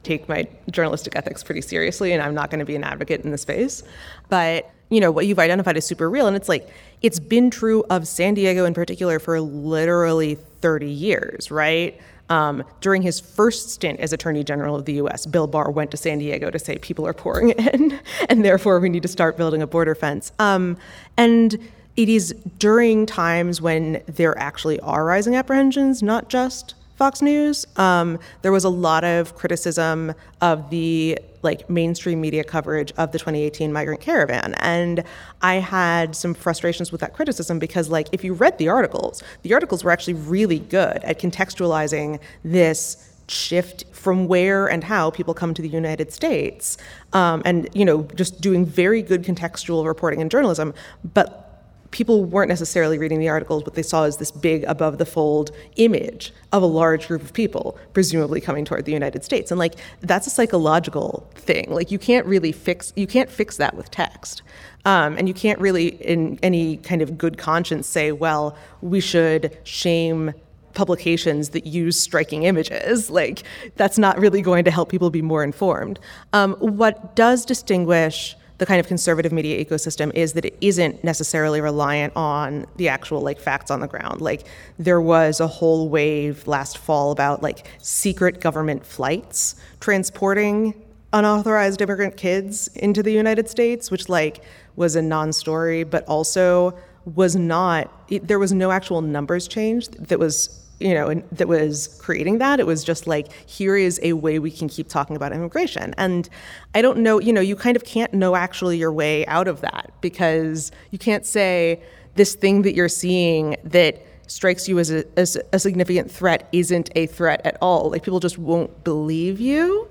take my journalistic ethics pretty seriously, and I'm not going to be an advocate in the space. But you know what you've identified is super real, and it's like it's been true of San Diego in particular for literally 30 years, right? Um, during his first stint as Attorney General of the US, Bill Barr went to San Diego to say people are pouring in, and therefore we need to start building a border fence. Um, and it is during times when there actually are rising apprehensions, not just Fox News. Um, there was a lot of criticism of the like mainstream media coverage of the 2018 migrant caravan, and I had some frustrations with that criticism because like if you read the articles, the articles were actually really good at contextualizing this shift from where and how people come to the United States, um, and you know just doing very good contextual reporting and journalism, but people weren't necessarily reading the articles. What they saw is this big above the fold image of a large group of people, presumably coming toward the United States. And like that's a psychological thing. Like you can't really fix you can't fix that with text. Um, and you can't really, in any kind of good conscience, say, well, we should shame publications that use striking images. Like, that's not really going to help people be more informed. Um, what does distinguish the kind of conservative media ecosystem is that it isn't necessarily reliant on the actual like facts on the ground. Like there was a whole wave last fall about like secret government flights transporting unauthorized immigrant kids into the United States, which like was a non-story, but also was not. It, there was no actual numbers change that was you know, that was creating that. It was just like, here is a way we can keep talking about immigration. And I don't know, you know, you kind of can't know actually your way out of that because you can't say this thing that you're seeing that strikes you as a, as a significant threat isn't a threat at all. Like people just won't believe you.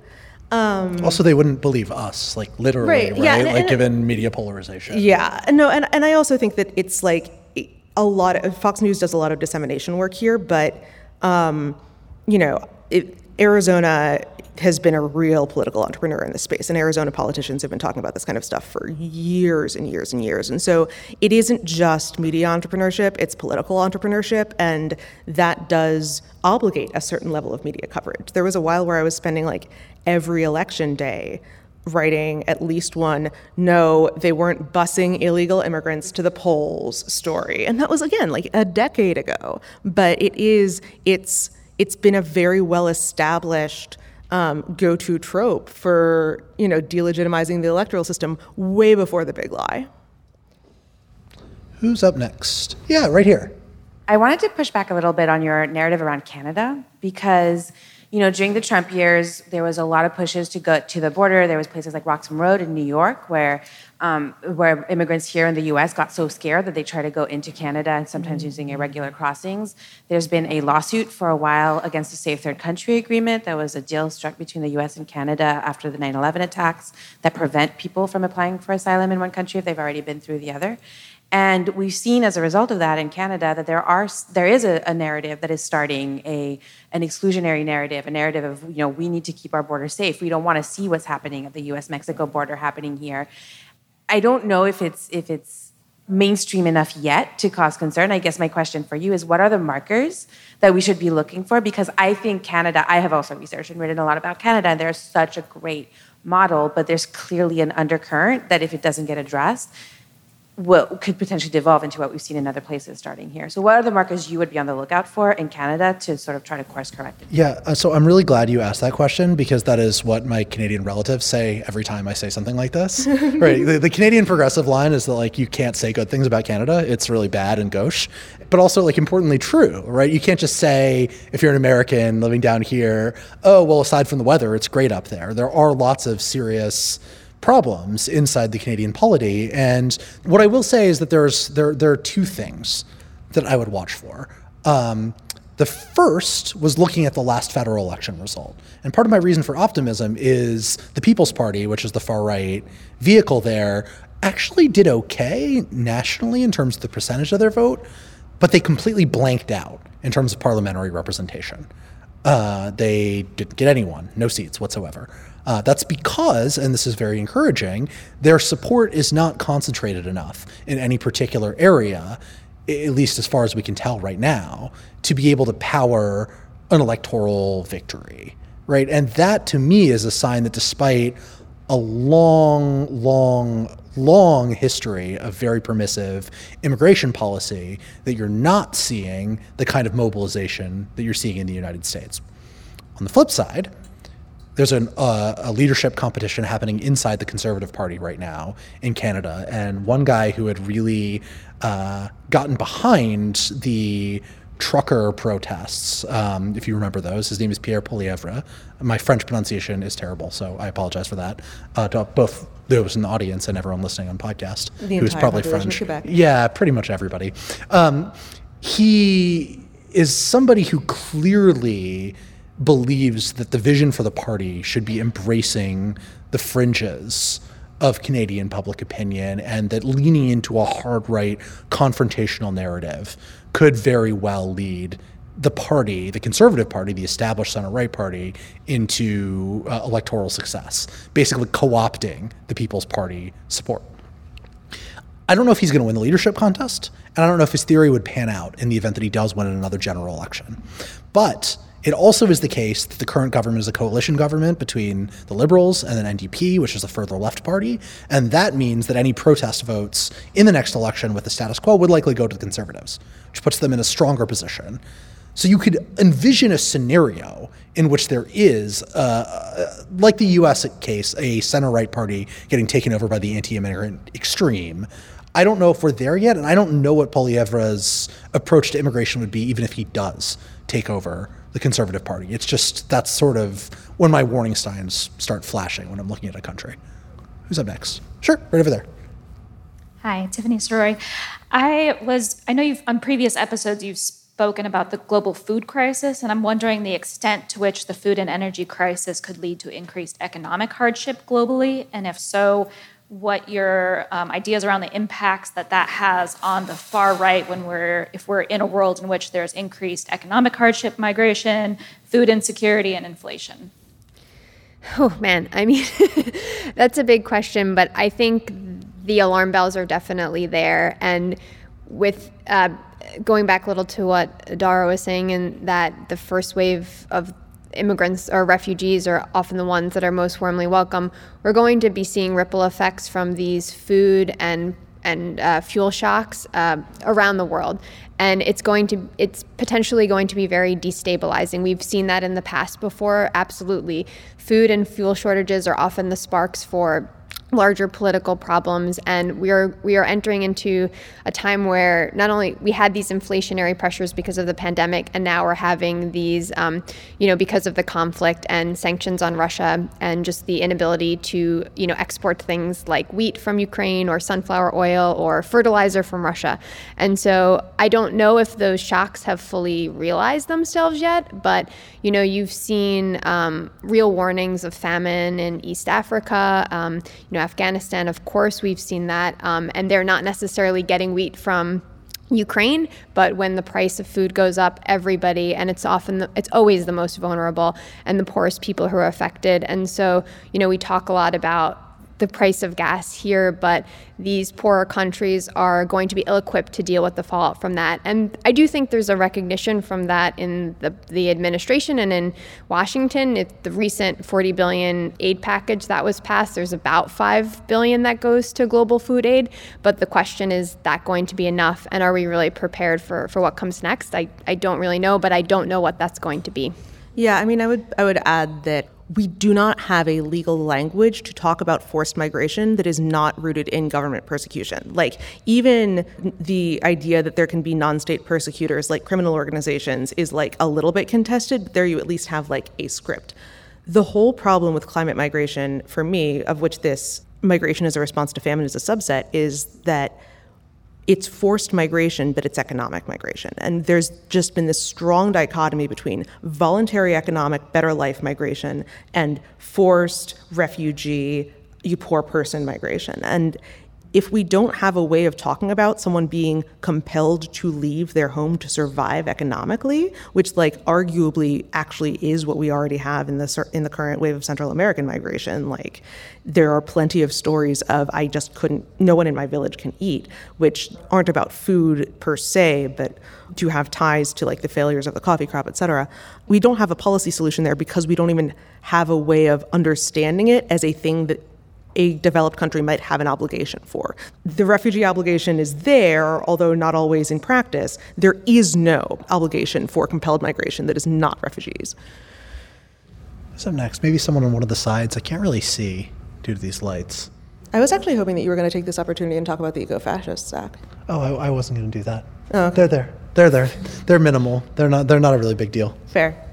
Um, also, they wouldn't believe us, like literally, right? right? Yeah, and, like and, given media polarization. Yeah, no, and and I also think that it's like a lot of Fox News does a lot of dissemination work here, but um, you know, it, Arizona has been a real political entrepreneur in this space, and Arizona politicians have been talking about this kind of stuff for years and years and years. And so it isn't just media entrepreneurship; it's political entrepreneurship, and that does obligate a certain level of media coverage. There was a while where I was spending like every election day writing at least one no they weren't busing illegal immigrants to the polls story. And that was again like a decade ago. But it is it's it's been a very well established um, go-to trope for you know delegitimizing the electoral system way before the big lie. Who's up next? Yeah right here. I wanted to push back a little bit on your narrative around canada because you know, during the Trump years, there was a lot of pushes to go to the border. There was places like Roxham Road in New York where um, where immigrants here in the US got so scared that they try to go into Canada and sometimes mm-hmm. using irregular crossings. There's been a lawsuit for a while against the Safe Third Country Agreement. That was a deal struck between the US and Canada after the 9 11 attacks that prevent people from applying for asylum in one country if they've already been through the other. And we've seen as a result of that in Canada that there are there is a, a, narrative that is starting a an exclusionary narrative, a narrative of you know we need to keep our border safe. We don't want to see what's happening at the U.S. Mexico border happening here. I don't know if it's if it's mainstream enough yet to cause concern. I guess my question for you is what are the markers that we should be looking for? Because I think Canada, I have also researched and written a lot about Canada, and they're such a great model, but there's clearly an undercurrent that if it doesn't get addressed, what could potentially devolve into what we've seen in other places starting here. So, what are the markers you would be on the lookout for in Canada to sort of try to course correct it? Yeah, uh, so I'm really glad you asked that question because that is what my Canadian relatives say every time I say something like this. right. The, the, Canadian progressive line is that, like, you can't say good things about Canada, it's really bad and gauche, but also, like, importantly true, right? You can't just say, if you're an American living down here, oh, well, aside from the weather, it's great up there. There are lots of serious problems inside the Canadian polity. And what I will say is that there's there there are two things that I would watch for. Um, the first was looking at the last federal election result. And part of my reason for optimism is the People's Party, which is the far right vehicle there, actually did okay nationally in terms of the percentage of their vote, but they completely blanked out in terms of parliamentary representation. Uh, they didn't get anyone, no seats whatsoever. Uh, that's because, and this is very encouraging, their support is not concentrated enough in any particular area, at least as far as we can tell right now, to be able to power an electoral victory, right? And that to me is a sign that despite a long, long, long history of very permissive immigration policy, that you're not seeing the kind of mobilization that you're seeing in the United States. On the flip side, there's an, uh, a leadership competition happening inside the Conservative Party right now in Canada. And one guy who had really uh, gotten behind the trucker protests, um, if you remember those, his name is Pierre Poilievre. My French pronunciation is terrible, so I apologize for that uh, to both those in the audience and everyone listening on podcast the who's probably French. Yeah, pretty much everybody. Um, he is somebody who clearly believes that the vision for the party should be embracing the fringes of Canadian public opinion and that leaning into a hard right confrontational narrative could very well lead the party, the Conservative Party, the established center right party, into uh, electoral success, basically co opting the People's Party support. I don't know if he's going to win the leadership contest, and I don't know if his theory would pan out in the event that he does win in another general election. But it also is the case that the current government is a coalition government between the Liberals and then NDP, which is a further left party. And that means that any protest votes in the next election with the status quo would likely go to the Conservatives, which puts them in a stronger position. So you could envision a scenario in which there is, uh, like the US case, a center right party getting taken over by the anti immigrant extreme. I don't know if we're there yet, and I don't know what Poilievre's approach to immigration would be, even if he does take over the Conservative Party. It's just that's sort of when my warning signs start flashing when I'm looking at a country. Who's up next? Sure, right over there. Hi, Tiffany Soroy. I was I know you've on previous episodes you've spoken about the global food crisis, and I'm wondering the extent to which the food and energy crisis could lead to increased economic hardship globally, and if so, what your um, ideas around the impacts that that has on the far right when we're if we're in a world in which there's increased economic hardship migration food insecurity and inflation? Oh man. I mean that's a big question but i think the alarm bells are definitely there. And with uh, going back a little to what dara was saying and that the first wave of immigrants or refugees are often the ones that are most warmly welcome, we're going to be seeing ripple effects from these food and and uh, fuel shocks uh, around the world. And it's going to it's potentially going to be very destabilizing. We've seen that in the past before. Absolutely. Food and fuel shortages are often the sparks for larger political problems and we are we are entering into a time where not only we had these inflationary pressures because of the pandemic and now we're having these um, you know because of the conflict and sanctions on Russia and just the inability to you know export things like wheat from Ukraine or sunflower oil or fertilizer from Russia. And so I don't know if those shocks have fully realized themselves yet but you know you've seen um, real warnings of famine in East Africa um, you know, Afghanistan, of course, we've seen that, um, and they're not necessarily getting wheat from Ukraine, but when the price of food goes up, everybody, and it's often, the, it's always the most vulnerable and the poorest people who are affected. And so, you know, we talk a lot about the price of gas here, but these poorer countries are going to be ill equipped to deal with the fallout from that. And I do think there's a recognition from that in the, the administration and in Washington. It, the recent 40 billion aid package that was passed, there's about 5 billion that goes to global food aid. But the question is that going to be enough? And are we really prepared for, for what comes next? I, I don't really know, but I don't know what that's going to be. Yeah, I mean, I would I would add that we do not have a legal language to talk about forced migration that is not rooted in government persecution. Like, even the idea that there can be non state persecutors, like criminal organizations, is like a little bit contested, but there you at least have like a script. The whole problem with climate migration, for me, of which this migration as a response to famine is a subset, is that it's forced migration, but it's economic migration. And there's just been this strong dichotomy between voluntary economic, better life migration and forced refugee, you poor person migration. And if we don't have a way of talking about someone being compelled to leave their home to survive economically, which like arguably actually is what we already have in the in the current wave of Central American migration, like there are plenty of stories of I just couldn't no one in my village can eat, which aren't about food per se, but do have ties to like the failures of the coffee crop, et cetera. We don't have a policy solution there because we don't even have a way of understanding it as a thing that a developed country might have an obligation for. The refugee obligation is there, although not always in practice. There is no obligation for compelled migration that is not refugees. What's up next? Maybe someone on one of the sides. I can't really see due to these lights. I was actually hoping that you were going to take this opportunity and talk about the eco-fascists, Zack. Oh, I, I wasn't going to do that. Oh, okay. They're there. They're there. They're minimal. They're not. They're not a really big deal. Fair.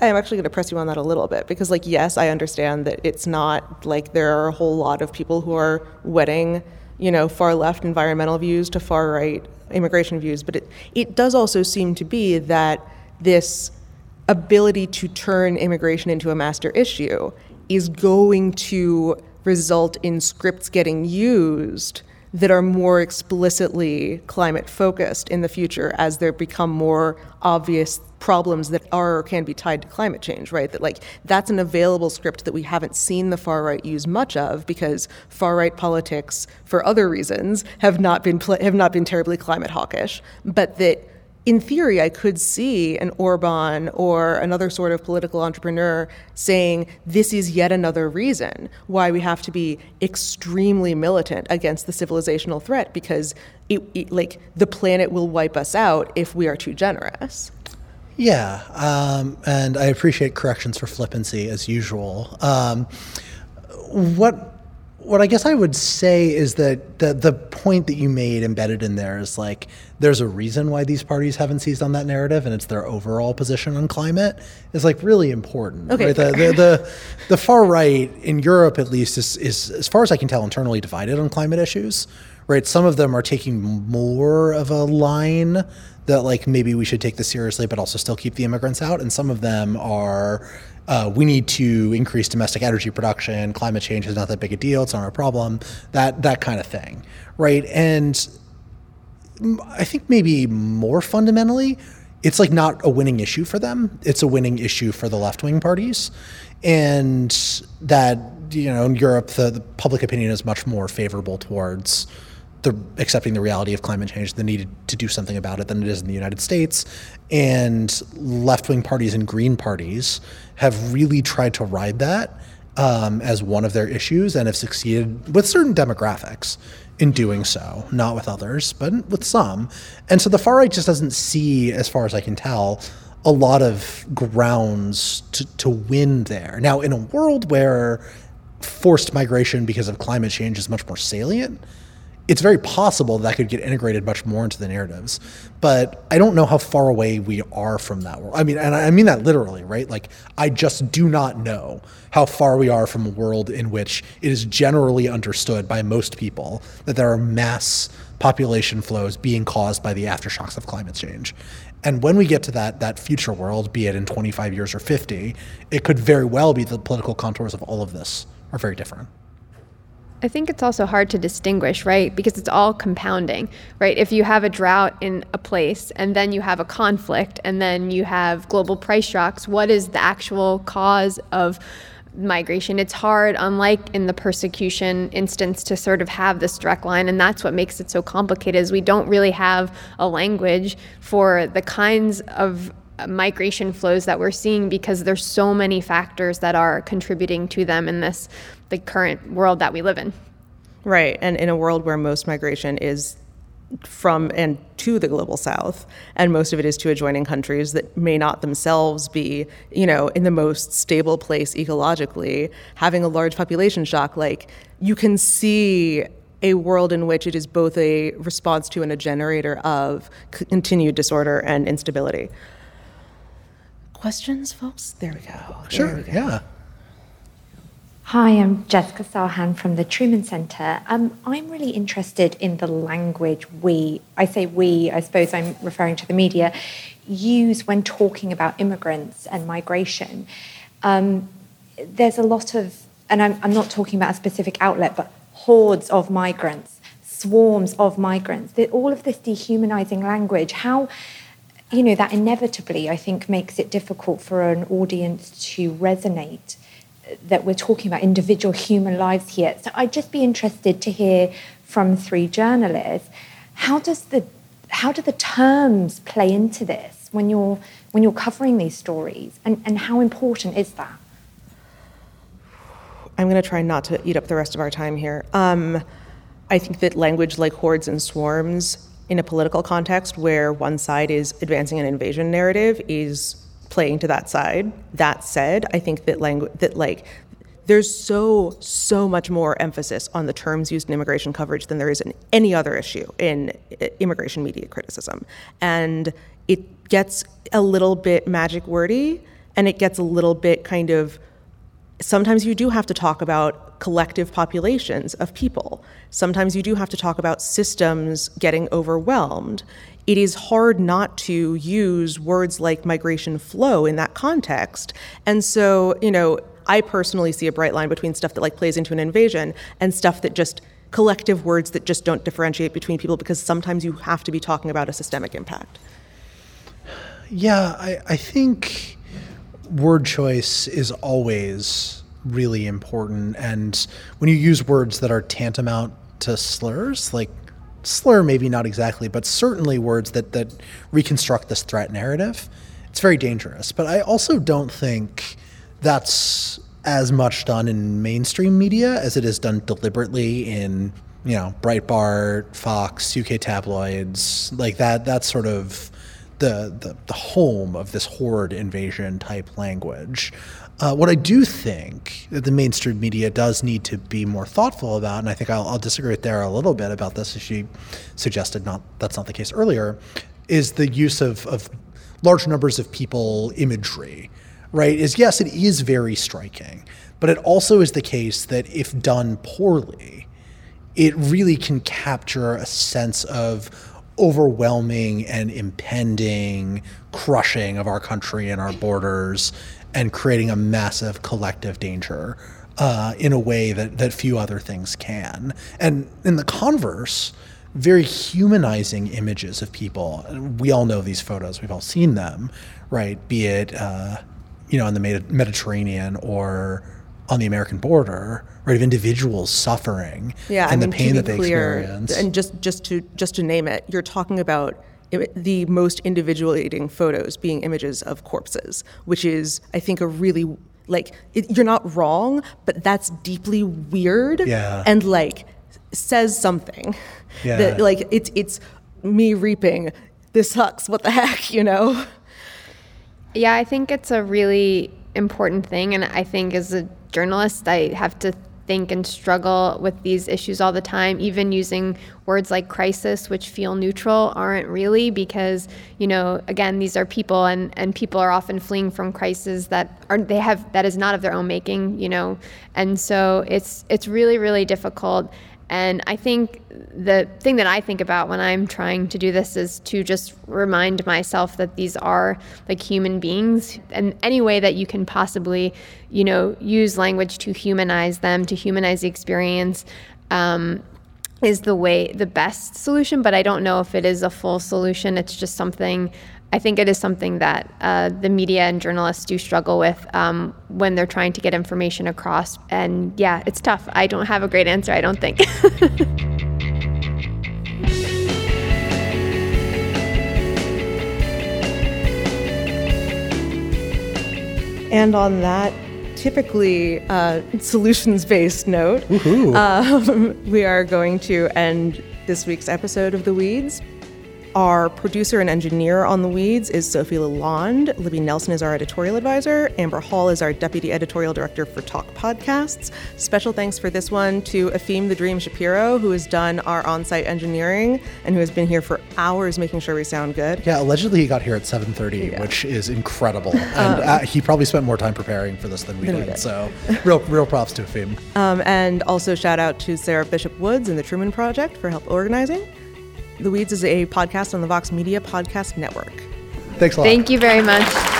I'm actually going to press you on that a little bit because, like, yes, I understand that it's not like there are a whole lot of people who are wedding, you know, far left environmental views to far right immigration views, but it, it does also seem to be that this ability to turn immigration into a master issue is going to result in scripts getting used that are more explicitly climate focused in the future as there become more obvious problems that are or can be tied to climate change, right? That like that's an available script that we haven't seen the far right use much of because far right politics, for other reasons, have not been pl- have not been terribly climate hawkish, but that in theory, I could see an Orban or another sort of political entrepreneur saying this is yet another reason why we have to be extremely militant against the civilizational threat because it, it, like the planet will wipe us out if we are too generous. Yeah, um, and I appreciate corrections for flippancy as usual. Um, what what I guess I would say is that the the point that you made embedded in there is like there's a reason why these parties haven't seized on that narrative, and it's their overall position on climate is like really important. Okay, right? the, the, the the far right in Europe at least is is as far as I can tell internally divided on climate issues. Right, some of them are taking more of a line that like maybe we should take this seriously, but also still keep the immigrants out. And some of them are uh, we need to increase domestic energy production. Climate change is not that big a deal; it's not our problem. That that kind of thing, right? And I think maybe more fundamentally, it's like not a winning issue for them. It's a winning issue for the left wing parties, and that you know in Europe the, the public opinion is much more favorable towards the accepting the reality of climate change, the need to do something about it than it is in the United States. And left wing parties and green parties have really tried to ride that um, as one of their issues and have succeeded with certain demographics in doing so, not with others, but with some. And so the far right just doesn't see, as far as I can tell, a lot of grounds to, to win there. Now, in a world where forced migration because of climate change is much more salient, it's very possible that could get integrated much more into the narratives. But I don't know how far away we are from that world. I mean, and I mean that literally, right? Like, I just do not know how far we are from a world in which it is generally understood by most people that there are mass population flows being caused by the aftershocks of climate change. And when we get to that that future world, be it in 25 years or 50, it could very well be the political contours of all of this are very different. I think it's also hard to distinguish, right? Because it's all compounding, right? If you have a drought in a place and then you have a conflict and then you have global price shocks, what is the actual cause of migration? It's hard, unlike in the persecution instance, to sort of have this direct line. And that's what makes it so complicated is we don't really have a language for the kinds of migration flows that we're seeing because there's so many factors that are contributing to them in this the current world that we live in. Right. And in a world where most migration is from and to the global south and most of it is to adjoining countries that may not themselves be you know in the most stable place ecologically having a large population shock like you can see a world in which it is both a response to and a generator of continued disorder and instability questions folks there we go sure we go. yeah Hi, I'm Jessica Sahan from the Truman Center. Um, I'm really interested in the language we, I say we, I suppose I'm referring to the media, use when talking about immigrants and migration. Um, there's a lot of, and I'm, I'm not talking about a specific outlet, but hordes of migrants, swarms of migrants, all of this dehumanizing language, how, you know, that inevitably, I think, makes it difficult for an audience to resonate that we're talking about individual human lives here. So I'd just be interested to hear from three journalists how does the how do the terms play into this when you're when you're covering these stories and, and how important is that? I'm going to try not to eat up the rest of our time here. Um, I think that language like hordes and swarms in a political context where one side is advancing an invasion narrative is playing to that side. That said, I think that language that like there's so so much more emphasis on the terms used in immigration coverage than there is in any other issue in uh, immigration media criticism, and it gets a little bit magic wordy, and it gets a little bit kind of. Sometimes you do have to talk about collective populations of people. Sometimes you do have to talk about systems getting overwhelmed it is hard not to use words like migration flow in that context. And so, you know, I personally see a bright line between stuff that like plays into an invasion and stuff that just collective words that just don't differentiate between people because sometimes you have to be talking about a systemic impact. Yeah, I, I think word choice is always really important. And when you use words that are tantamount to slurs, like slur, maybe not exactly, but certainly words that, that reconstruct this threat narrative, it's very dangerous. But I also don't think that's as much done in mainstream media as it is done deliberately in, you know, Breitbart, Fox, UK tabloids, like that. That's sort of the, the, the home of this horde invasion type language. Uh, what I do think that the mainstream media does need to be more thoughtful about, and I think I'll, I'll disagree with Dara a little bit about this, as she suggested not that's not the case earlier, is the use of, of large numbers of people imagery, right? Is yes, it is very striking, but it also is the case that if done poorly, it really can capture a sense of overwhelming and impending crushing of our country and our borders and creating a massive collective danger uh, in a way that, that few other things can. And in the converse, very humanizing images of people. We all know these photos, we've all seen them, right? Be it, uh, you know, in the Mediterranean or on the American border, right, of individuals suffering yeah, and I mean, the pain that they clear, experience. And just, just to just to name it, you're talking about the most individuating photos being images of corpses, which is, I think, a really like it, you're not wrong, but that's deeply weird yeah. and like says something. Yeah. That like it's it's me reaping. This sucks. What the heck, you know? Yeah, I think it's a really important thing, and I think as a journalist, I have to think and struggle with these issues all the time. Even using words like crisis, which feel neutral, aren't really because, you know, again, these are people and, and people are often fleeing from crises that are they have that is not of their own making, you know. And so it's it's really, really difficult. And I think the thing that I think about when I'm trying to do this is to just remind myself that these are like human beings and any way that you can possibly, you know, use language to humanize them, to humanize the experience. Um, is the way the best solution, but I don't know if it is a full solution. It's just something I think it is something that uh, the media and journalists do struggle with um, when they're trying to get information across. And yeah, it's tough. I don't have a great answer, I don't think. and on that typically uh, solutions based note, um, we are going to end this week's episode of The Weeds our producer and engineer on The Weeds is Sofi LaLonde. Libby Nelson is our editorial advisor. Amber Hall is our deputy editorial director for Talk Podcasts. Special thanks for this one to Efim the Dream Shapiro, who has done our on site engineering and who has been here for hours making sure we sound good. Yeah, allegedly he got here at 7.30, yeah. which is incredible. And um, uh, he probably spent more time preparing for this than we, than did, we did. So real, real props to Efim. Um, and also shout out to Sarah Bishop Woods and the Truman Project for help organizing. The Weeds is a podcast on the Vox Media Podcast Network. Thanks a lot. Thank you very much.